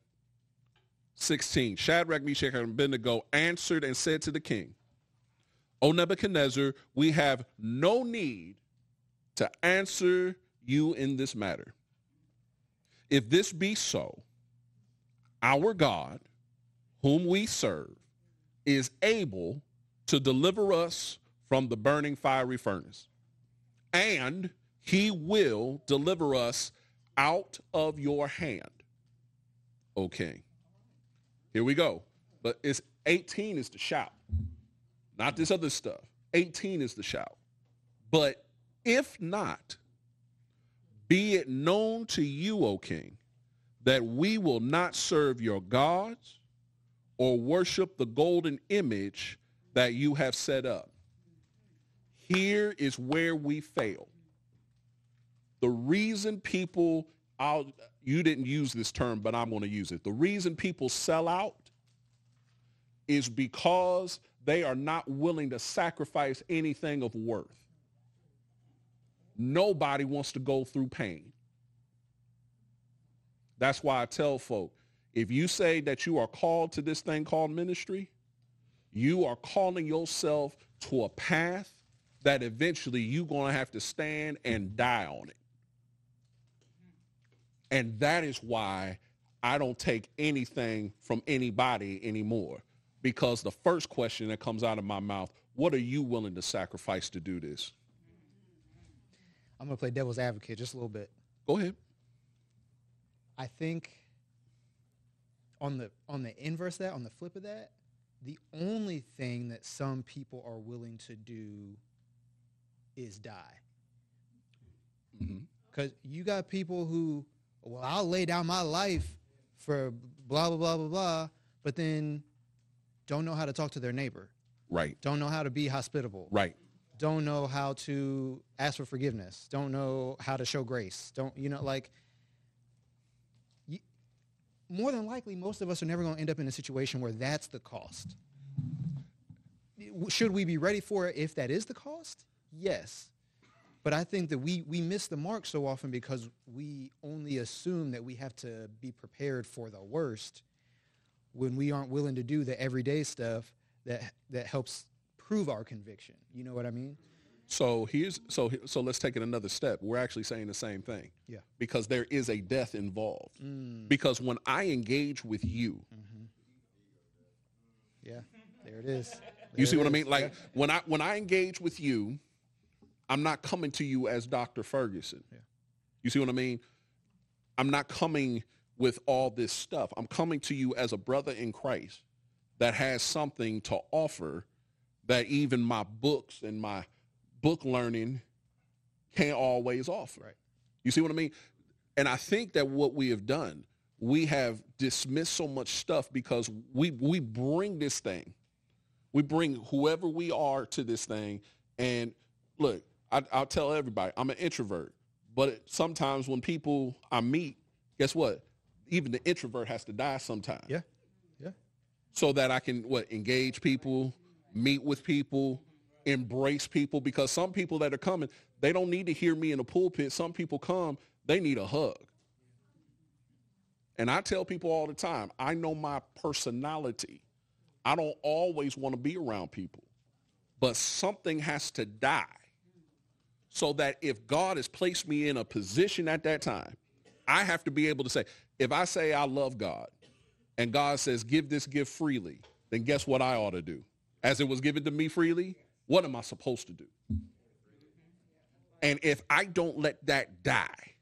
16. Shadrach, Meshach, and Abednego answered and said to the king, O Nebuchadnezzar, we have no need to answer you in this matter. If this be so, our God, whom we serve, is able to deliver us from the burning fiery furnace. And he will deliver us out of your hand. Okay. Here we go. But it's 18 is the shout. Not this other stuff. 18 is the shout. But if not, be it known to you, O king, that we will not serve your gods or worship the golden image that you have set up. Here is where we fail. The reason people, I'll, you didn't use this term, but I'm going to use it. The reason people sell out is because they are not willing to sacrifice anything of worth. Nobody wants to go through pain. That's why I tell folk, if you say that you are called to this thing called ministry, you are calling yourself to a path that eventually you're going to have to stand and die on it. And that is why I don't take anything from anybody anymore. Because the first question that comes out of my mouth, what are you willing to sacrifice to do this? I'm gonna play devil's advocate just a little bit. Go ahead. I think on the on the inverse of that, on the flip of that, the only thing that some people are willing to do is die. Mhm. Because you got people who, well, I'll lay down my life for blah blah blah blah blah, but then don't know how to talk to their neighbor, Right, don't know how to be hospitable, right. don't know how to ask for forgiveness, don't know how to show grace, don't you know like more than likely most of us are never going to end up in a situation where that's the cost. Should we be ready for it if that is the cost? Yes. But I think that we, we miss the mark so often because we only assume that we have to be prepared for the worst when we aren't willing to do the everyday stuff that, that helps prove our conviction. You know what I mean? So here's so so let's take it another step. We're actually saying the same thing. Yeah. Because there is a death involved. Mm. Because when I engage with you, Yeah, there it is. you see what I mean? Like when I when I engage with you, I'm not coming to you as Dr. Ferguson. Yeah. You see what I mean? I'm not coming with all this stuff. I'm coming to you as a brother in Christ that has something to offer that even my books and my book learning can't always offer. Right. You see what I mean? And I think that what we have done, we have dismissed so much stuff because we we bring this thing. We bring whoever we are to this thing. And look, I, I'll tell everybody, I'm an introvert. But sometimes when people I meet, guess what? Even the introvert has to die sometimes Yeah. Yeah. so that I can what engage people, meet with people, embrace people because some people that are coming, they don't need to hear me in the pulpit. Some people come, they need a hug. And I tell people all the time, I know my personality. I don't always want to be around people. But something has to die so that if God has placed me in a position at that time, I have to be able to say, if I say I love God and God says, give this gift freely, then guess what I ought to do? As it was given to me freely, what am I supposed to do? And if I don't let that die,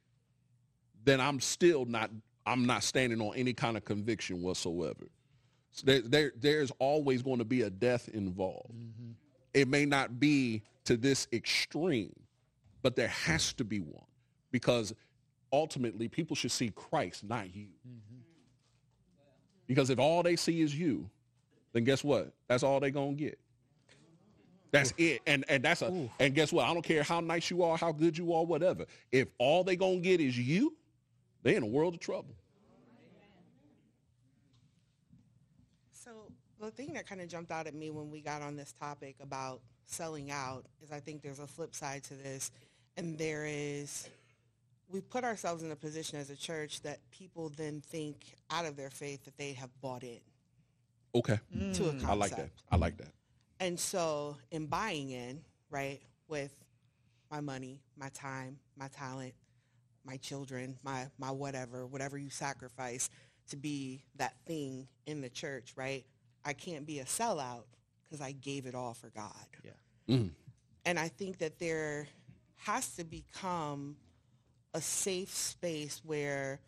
then I'm still not, I'm not standing on any kind of conviction whatsoever. So there, there, there's always going to be a death involved. Mm-hmm. It may not be to this extreme, but there has to be one because ultimately people should see Christ, not you. Mm-hmm. Because if all they see is you, then guess what? That's all they're going to get. That's it. And and that's a and guess what? I don't care how nice you are, how good you are, whatever. If all they going to get is you, they in a world of trouble. So the thing that kind of jumped out at me when we got on this topic about selling out is I think there's a flip side to this, and there is we put ourselves in a position as a church that people then think out of their faith that they have bought in Okay. to a mm. concept. I like that. I like that. And so in buying in, right, with my money, my time, my talent, my children, my my whatever, whatever you sacrifice to be that thing in the church, right? I can't be a sellout because I gave it all for God. Yeah. Mm. And I think that there has to become a safe space where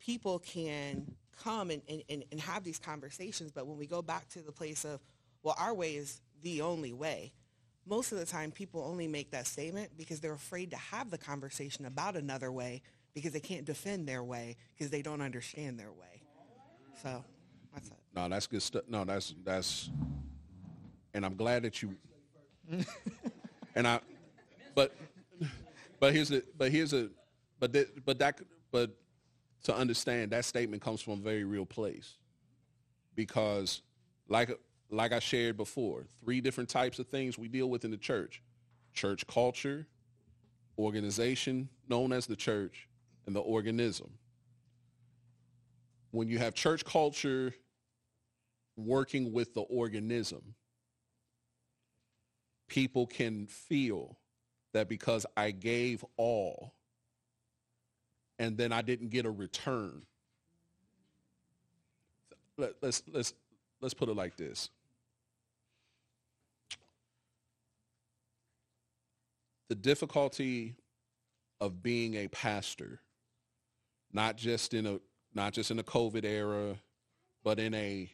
people can come and, and, and, and have these conversations. But when we go back to the place of, well, our way is the only way, most of the time people only make that statement because they're afraid to have the conversation about another way because they can't defend their way because they don't understand their way. So that's it. No, that's good stuff. No, that's that's, and I'm glad that you. and I, but, but here's the but here's a, but that but that but to understand that statement comes from a very real place, because like like I shared before, three different types of things we deal with in the church: church culture, organization known as the church, and the organism. When you have church culture working with the organism, people can feel that because I gave all and then I didn't get a return. Let, let's let's let's put it like this. The difficulty of being a pastor, not just in a not just in a COVID era, but in a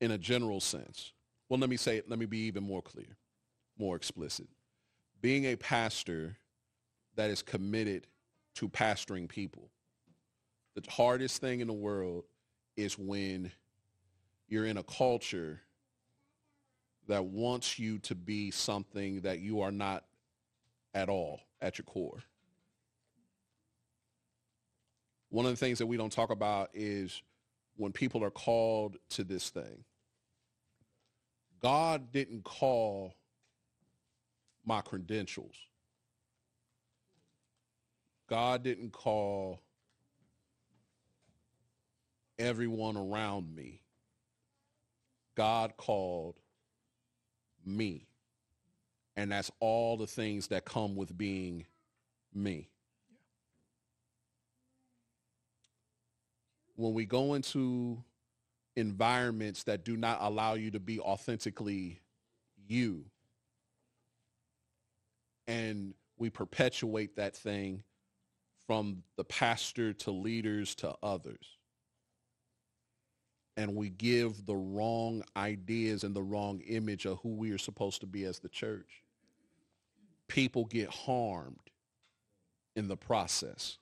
in a general sense. Well, let me say it, let me be even more clear, more explicit. Being a pastor that is committed to pastoring people. The hardest thing in the world is when you're in a culture that wants you to be something that you are not at all at your core. One of the things that we don't talk about is when people are called to this thing. God didn't call my credentials. God didn't call everyone around me. God called me. And that's all the things that come with being me. When we go into environments that do not allow you to be authentically you, and we perpetuate that thing from the pastor to leaders to others. And we give the wrong ideas and the wrong image of who we are supposed to be as the church. People get harmed in the process.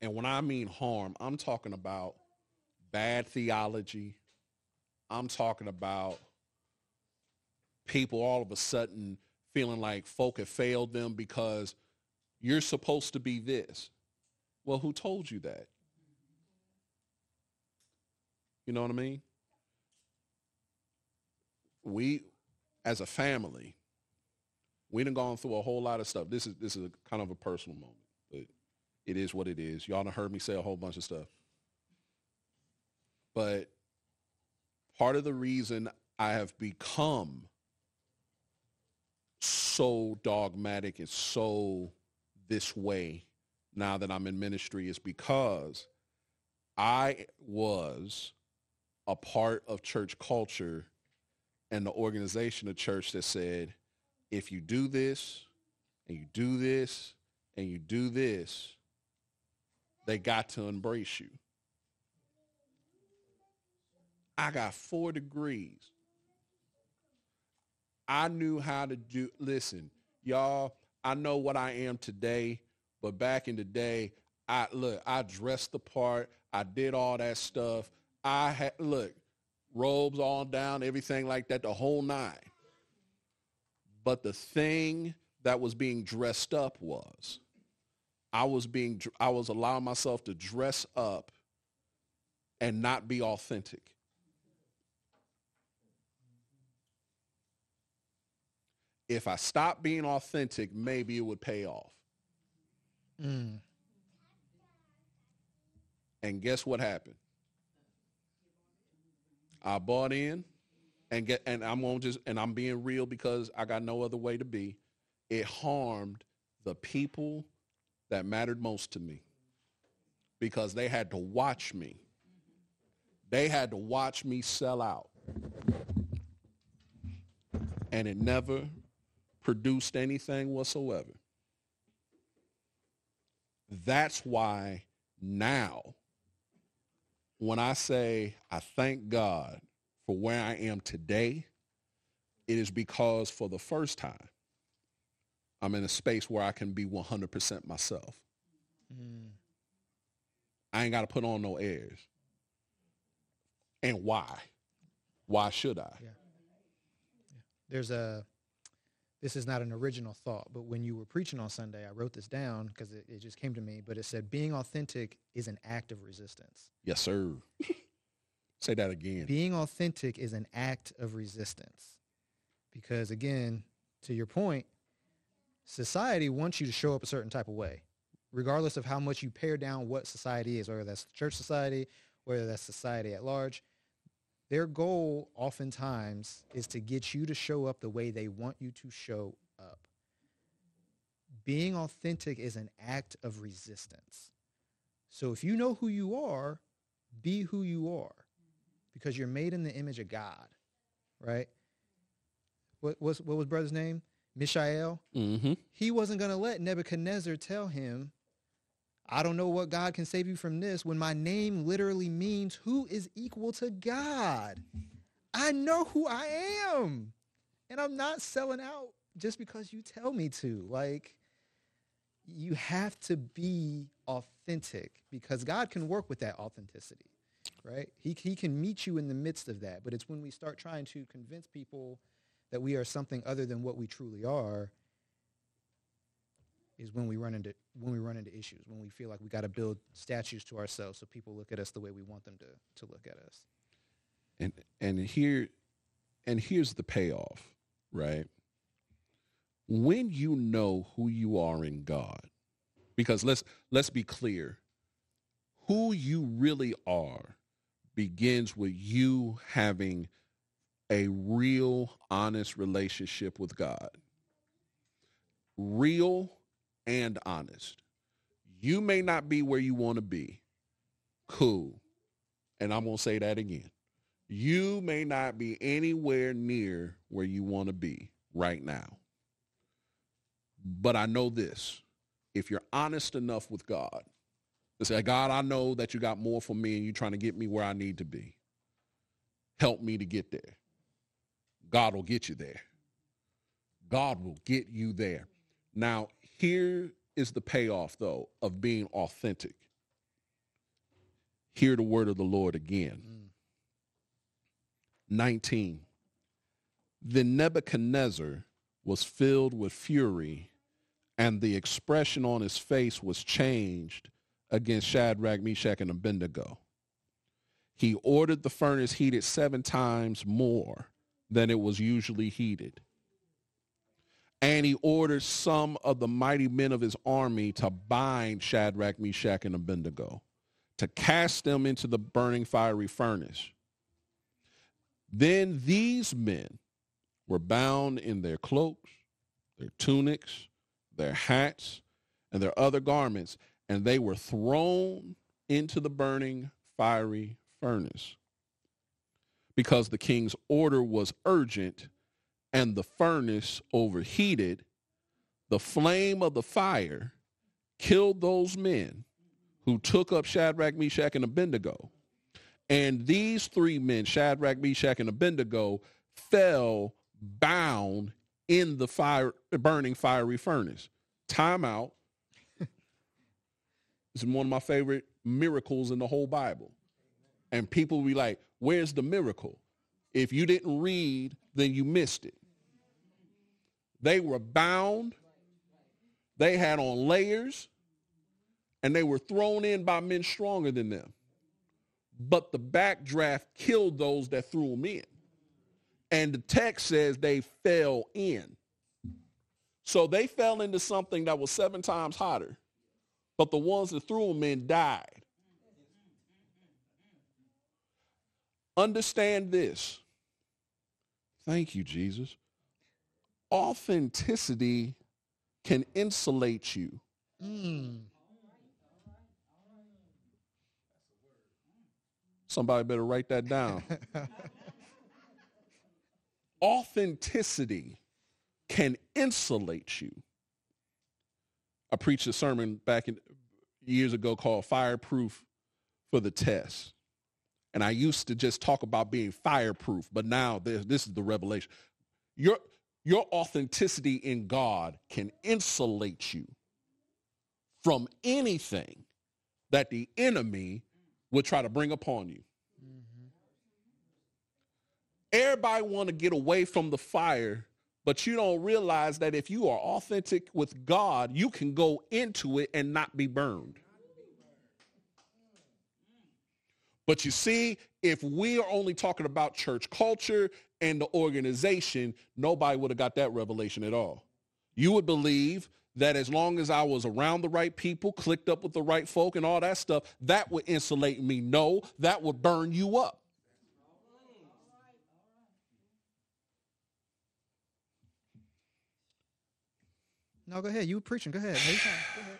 And when I mean harm, I'm talking about bad theology. I'm talking about people all of a sudden feeling like folk have failed them because you're supposed to be this. Well, who told you that? You know what I mean? We, as a family, we done gone through a whole lot of stuff. This is this is a, kind of a personal moment, but it is what it is. Y'all done heard me say a whole bunch of stuff. But part of the reason I have become so dogmatic and so this way now that I'm in ministry is because I was a part of church culture and the organization of church that said, if you do this and you do this and you do this, they got to embrace you. I got four degrees. I knew how to do, listen, y'all, I know what I am today, but back in the day, I look, I dressed the part. I did all that stuff. I had look, robes all down, everything like that, the whole nine. But the thing that was being dressed up was I was being I was allowing myself to dress up and not be authentic. If I stopped being authentic, maybe it would pay off. Mm. And guess what happened? I bought in and get and I'm gonna just and I'm being real because I got no other way to be. It harmed the people that mattered most to me because they had to watch me. They had to watch me sell out. And it never produced anything whatsoever. That's why now, when I say I thank God for where I am today, it is because for the first time, I'm in a space where I can be 100% myself. Mm. I ain't got to put on no airs. And why? Why should I? Yeah. There's a, this is not an original thought, but when you were preaching on Sunday, I wrote this down because it, it just came to me, but it said, being authentic is an act of resistance. Yes, sir. Say that again. Being authentic is an act of resistance. Because again, to your point, society wants you to show up a certain type of way, regardless of how much you pare down what society is, whether that's church society, whether that's society at large. Their goal oftentimes is to get you to show up the way they want you to show up. Being authentic is an act of resistance. So if you know who you are, be who you are because you're made in the image of God, right? What, was, what was brother's name? Mishael. Mm-hmm. He wasn't going to let Nebuchadnezzar tell him, I don't know what God can save you from this when my name literally means who is equal to God. I know who I am. And I'm not selling out just because you tell me to. Like, you have to be authentic because God can work with that authenticity, right? He, he can meet you in the midst of that. But it's when we start trying to convince people that we are something other than what we truly are is when we run into when we run into issues when we feel like we got to build statues to ourselves so people look at us the way we want them to to look at us and and here and here's the payoff right when you know who you are in god because let's let's be clear who you really are begins with you having a real honest relationship with god. Real and honest. You may not be where you want to be. Cool. And i'm going to say that again. You may not be anywhere near where you want to be right now. But I know this. if you're honest enough with God to say, God, I know that you got more for me and you're trying to get me where I need to be. Help me to get there. God will get you there. God will get you there. Now, here is the payoff, though, of being authentic. Hear the word of the Lord again. Mm. 19. Then Nebuchadnezzar was filled with fury, and the expression on his face was changed against Shadrach, Meshach, and Abednego. He ordered the furnace heated seven times more than it was usually heated. And he ordered some of the mighty men of his army to bind Shadrach, Meshach, and Abednego, to cast them into the burning fiery furnace. Then these men were bound in their cloaks, their tunics, their hats, and their other garments, and they were thrown into the burning fiery furnace. Because the king's order was urgent and the furnace overheated, the flame of the fire killed those men who took up Shadrach, Meshach, and Abednego. And these three men, Shadrach, Meshach, and Abednego, fell bound in the fire, burning fiery furnace. Time out. Is one of my favorite miracles in the whole Bible. And people will be like, where's the miracle? If you didn't read, then you missed it. They were bound. They had on layers and they were thrown in by men stronger than them. But the backdraft killed those that threw them in. And the text says they fell in. So they fell into something that was seven times hotter. But the ones that threw them in died. Understand this. Thank you, Jesus. Authenticity can insulate you. Mm. Somebody better write that down. Authenticity can insulate you. I preached a sermon back in, years ago called Fireproof for the Test. And I used to just talk about being fireproof, but now this, this is the revelation. Your, your authenticity in God can insulate you from anything that the enemy would try to bring upon you. Mm-hmm. Everybody want to get away from the fire, but you don't realize that if you are authentic with God, you can go into it and not be burned. But you see, if we are only talking about church culture and the organization, nobody would have got that revelation at all. You would believe that as long as I was around the right people, clicked up with the right folk and all that stuff, that would insulate me. No, that would burn you up. No, go ahead. You preaching. Go ahead. Go ahead.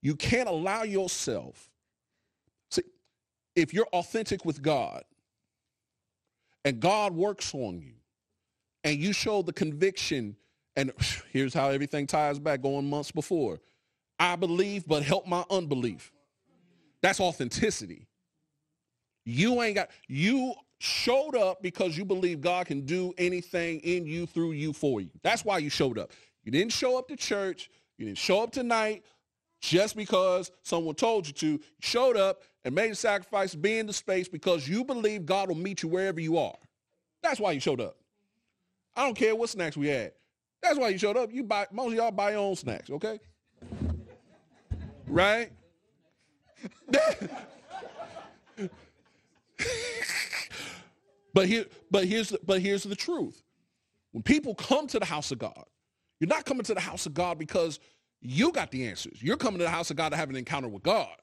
You can't allow yourself. See, if you're authentic with God and God works on you and you show the conviction, and here's how everything ties back going months before. I believe, but help my unbelief. That's authenticity. You ain't got, you showed up because you believe God can do anything in you, through you, for you. That's why you showed up. You didn't show up to church. You didn't show up tonight just because someone told you to. You showed up and made a sacrifice, be in the space because you believe God will meet you wherever you are. That's why you showed up. I don't care what snacks we had. That's why you showed up. You buy most of y'all buy your own snacks, okay? right? but here, but here's but here's the truth. When people come to the house of God, you're not coming to the house of God because you got the answers. You're coming to the house of God to have an encounter with God.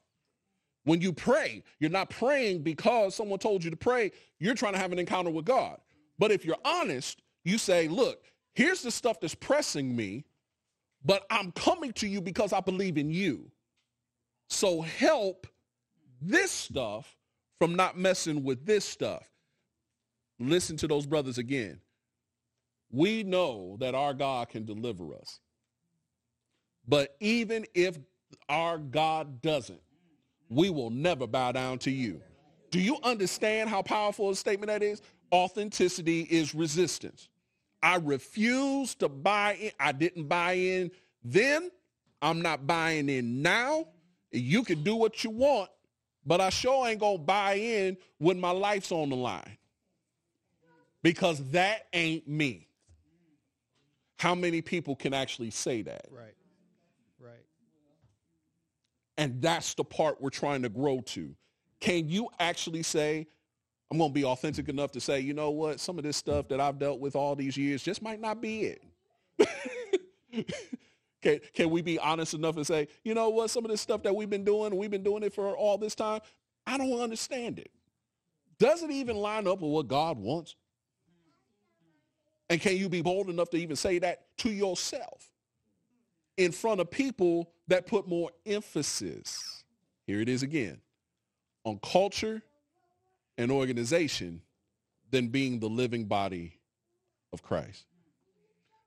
When you pray, you're not praying because someone told you to pray. You're trying to have an encounter with God. But if you're honest, you say, look, here's the stuff that's pressing me, but I'm coming to you because I believe in you. So help this stuff from not messing with this stuff. Listen to those brothers again. We know that our God can deliver us. But even if our God doesn't, we will never bow down to you. Do you understand how powerful a statement that is? Authenticity is resistance. I refuse to buy in. I didn't buy in then. I'm not buying in now. You can do what you want, but I sure ain't going to buy in when my life's on the line because that ain't me. How many people can actually say that? Right. Right. And that's the part we're trying to grow to. Can you actually say, I'm going to be authentic enough to say, you know what, some of this stuff that I've dealt with all these years just might not be it. can, can we be honest enough and say, you know what, some of this stuff that we've been doing, we've been doing it for all this time, I don't understand it. Does it even line up with what God wants? And can you be bold enough to even say that to yourself in front of people that put more emphasis, here it is again, on culture and organization than being the living body of Christ?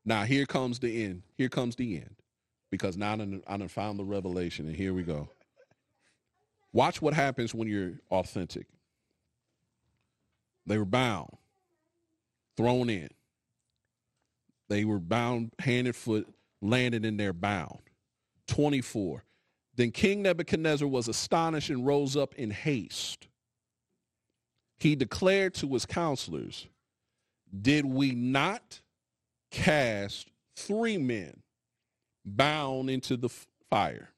Now here comes the end. Here comes the end. Because now I done, found the revelation, and here we go. Watch what happens when you're authentic. They were bound, thrown in. They were bound hand and foot, landed in their bound. 24. Then King Nebuchadnezzar was astonished and rose up in haste. He declared to his counselors, Did we not cast three men bound into the fire?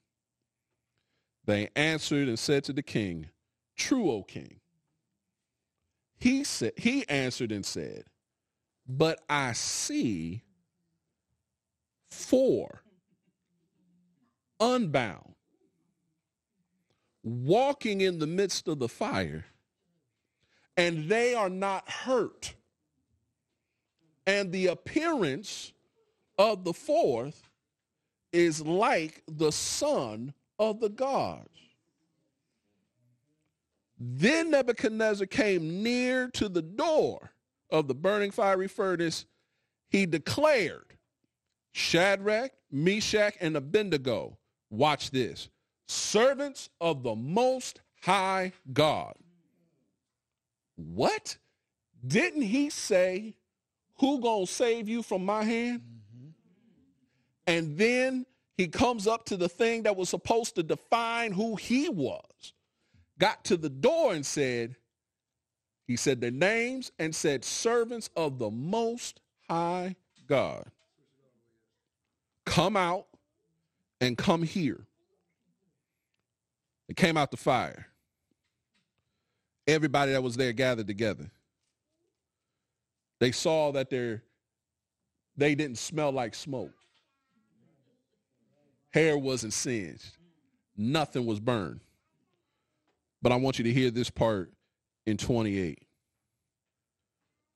They answered and said to the king, True, O king. He said he answered and said, But I see four unbound walking in the midst of the fire and they are not hurt. And the appearance of the fourth is like the son of the gods. Then nebuchadnezzar came near to the door of the burning fiery furnace he declared Shadrach, Meshach, and Abednego, watch this, servants of the Most High God. What? Didn't he say, who gonna save you from my hand? Mm-hmm. And then he comes up to the thing that was supposed to define who he was, got to the door and said, he said their names and said, servants of the Most High God come out and come here. It came out the fire. Everybody that was there gathered together. They saw that they they didn't smell like smoke. Hair wasn't singed. Nothing was burned. But I want you to hear this part in 28.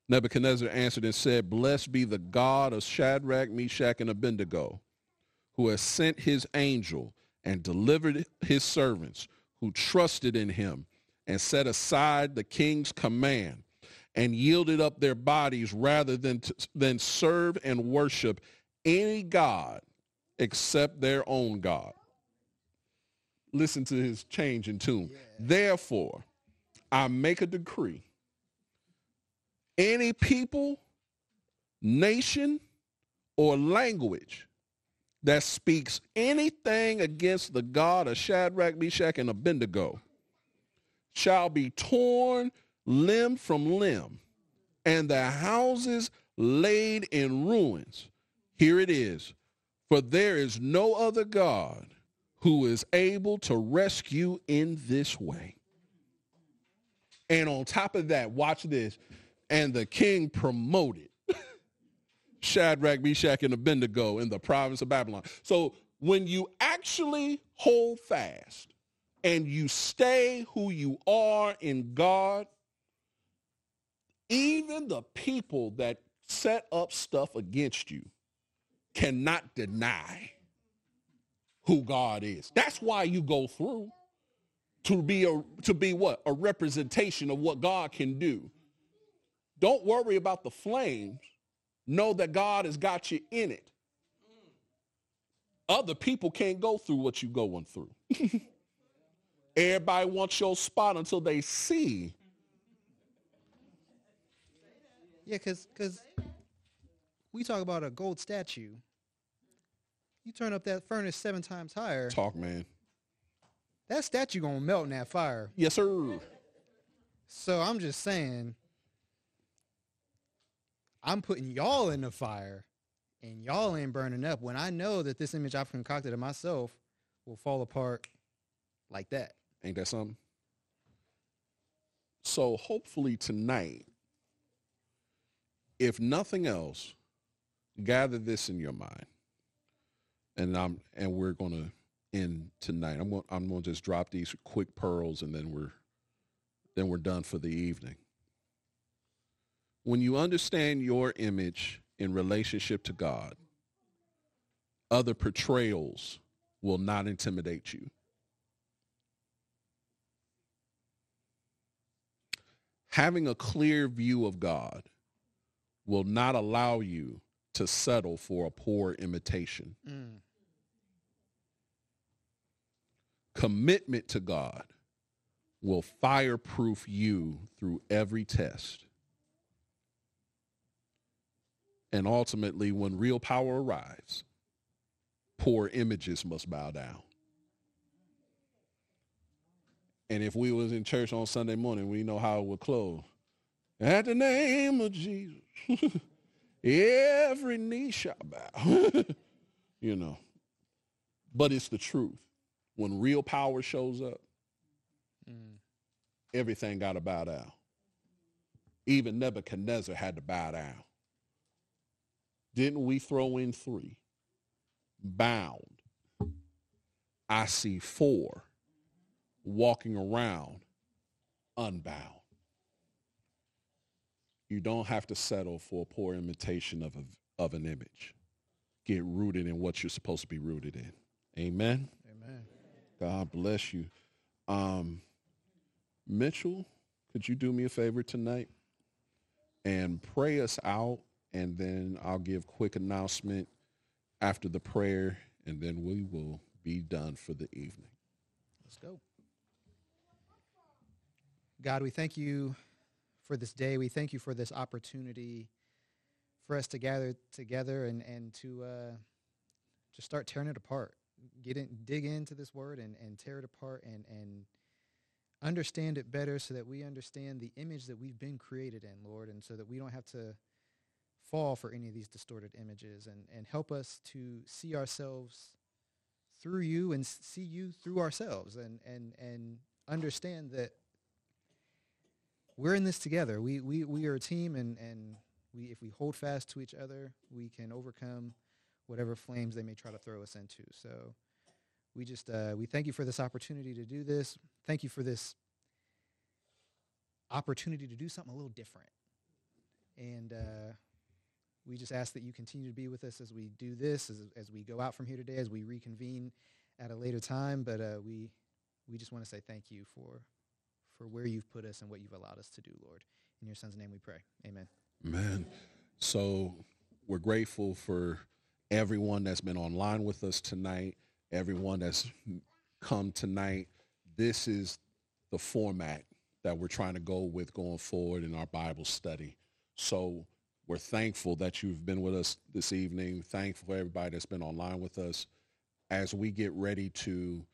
Nebuchadnezzar answered and said, Blessed be the God of Shadrach, Meshach, and Abednego, who has sent his angel and delivered his servants who trusted in him and set aside the king's command and yielded up their bodies rather than, to, than serve and worship any God except their own God. Listen to his change in tune. Yeah. Therefore, I make a decree any people, nation, or language that speaks anything against the God of Shadrach, Meshach, and Abednego shall be torn limb from limb, and their houses laid in ruins. Here it is. For there is no other God who is able to rescue in this way. And on top of that, watch this and the king promoted Shadrach, Meshach, and Abednego in the province of Babylon. So when you actually hold fast and you stay who you are in God, even the people that set up stuff against you cannot deny who God is. That's why you go through to be a to be what? A representation of what God can do. Don't worry about the flames. Know that God has got you in it. Other people can't go through what you're going through. Everybody wants your spot until they see. Yeah, because because we talk about a gold statue. You turn up that furnace seven times higher, Talk, man. That statue gonna melt in that fire. Yes, sir. So I'm just saying, I'm putting y'all in the fire, and y'all ain't burning up. When I know that this image I've concocted of myself will fall apart like that. Ain't that something? So hopefully tonight, if nothing else, gather this in your mind. And I'm and we're gonna end tonight. I'm gonna I'm gonna just drop these quick pearls and then we're then we're done for the evening. When you understand your image in relationship to God, other portrayals will not intimidate you. having a clear view of God will not allow you to settle for a poor imitation. Mm. Commitment to God will fireproof you through every test. And ultimately, when real power arrives, poor images must bow down. And if we was in church on Sunday morning, we know how it would close. At the name of Jesus, every knee shall bow. you know. But it's the truth. When real power shows up, Mm. everything got to bow down. Even Nebuchadnezzar had to bow down. Didn't we throw in three? Bound. I see four walking around unbound. You don't have to settle for a poor imitation of, a, of an image. Get rooted in what you're supposed to be rooted in. Amen. Amen. God bless you. Um, Mitchell, could you do me a favor tonight and pray us out, and then I'll give quick announcement after the prayer, and then we will be done for the evening. Let's go. God, we thank you for this day. We thank you for this opportunity for us to gather together and, and to uh, just start tearing it apart. Get in, dig into this word and, and tear it apart and, and understand it better so that we understand the image that we've been created in, Lord, and so that we don't have to fall for any of these distorted images and, and help us to see ourselves through you and see you through ourselves and, and, and understand that we're in this together. We, we, we are a team and, and we, if we hold fast to each other, we can overcome whatever flames they may try to throw us into. So we just, uh, we thank you for this opportunity to do this. Thank you for this opportunity to do something a little different. And uh, we just ask that you continue to be with us as we do this, as, as we go out from here today, as we reconvene at a later time. But uh, we, we just want to say thank you for, for where you've put us and what you've allowed us to do, Lord. In your son's name we pray. Amen. Man, so we're grateful for everyone that's been online with us tonight, everyone that's come tonight. This is the format that we're trying to go with going forward in our Bible study. So we're thankful that you've been with us this evening. Thankful for everybody that's been online with us. As we get ready to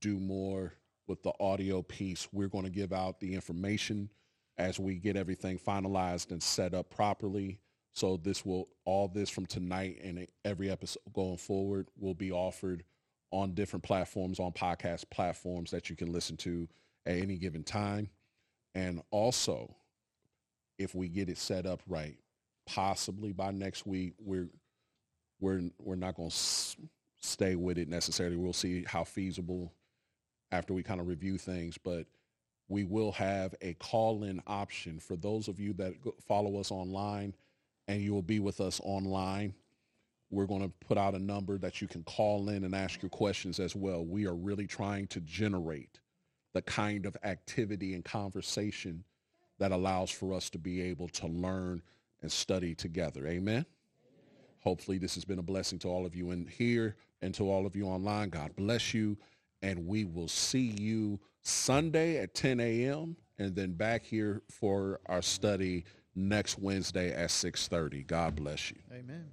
do more with the audio piece, we're going to give out the information as we get everything finalized and set up properly. So this will all this from tonight and every episode going forward will be offered on different platforms, on podcast platforms that you can listen to at any given time. And also, if we get it set up right, possibly by next week, we're we're we're not going to s- stay with it necessarily. We'll see how feasible after we kind of review things, but we will have a call-in option for those of you that follow us online and you will be with us online. We're going to put out a number that you can call in and ask your questions as well. We are really trying to generate the kind of activity and conversation that allows for us to be able to learn and study together. Amen. Hopefully this has been a blessing to all of you in here and to all of you online. God bless you. And we will see you Sunday at 10 a.m. and then back here for our study next Wednesday at 6.30. God bless you. Amen.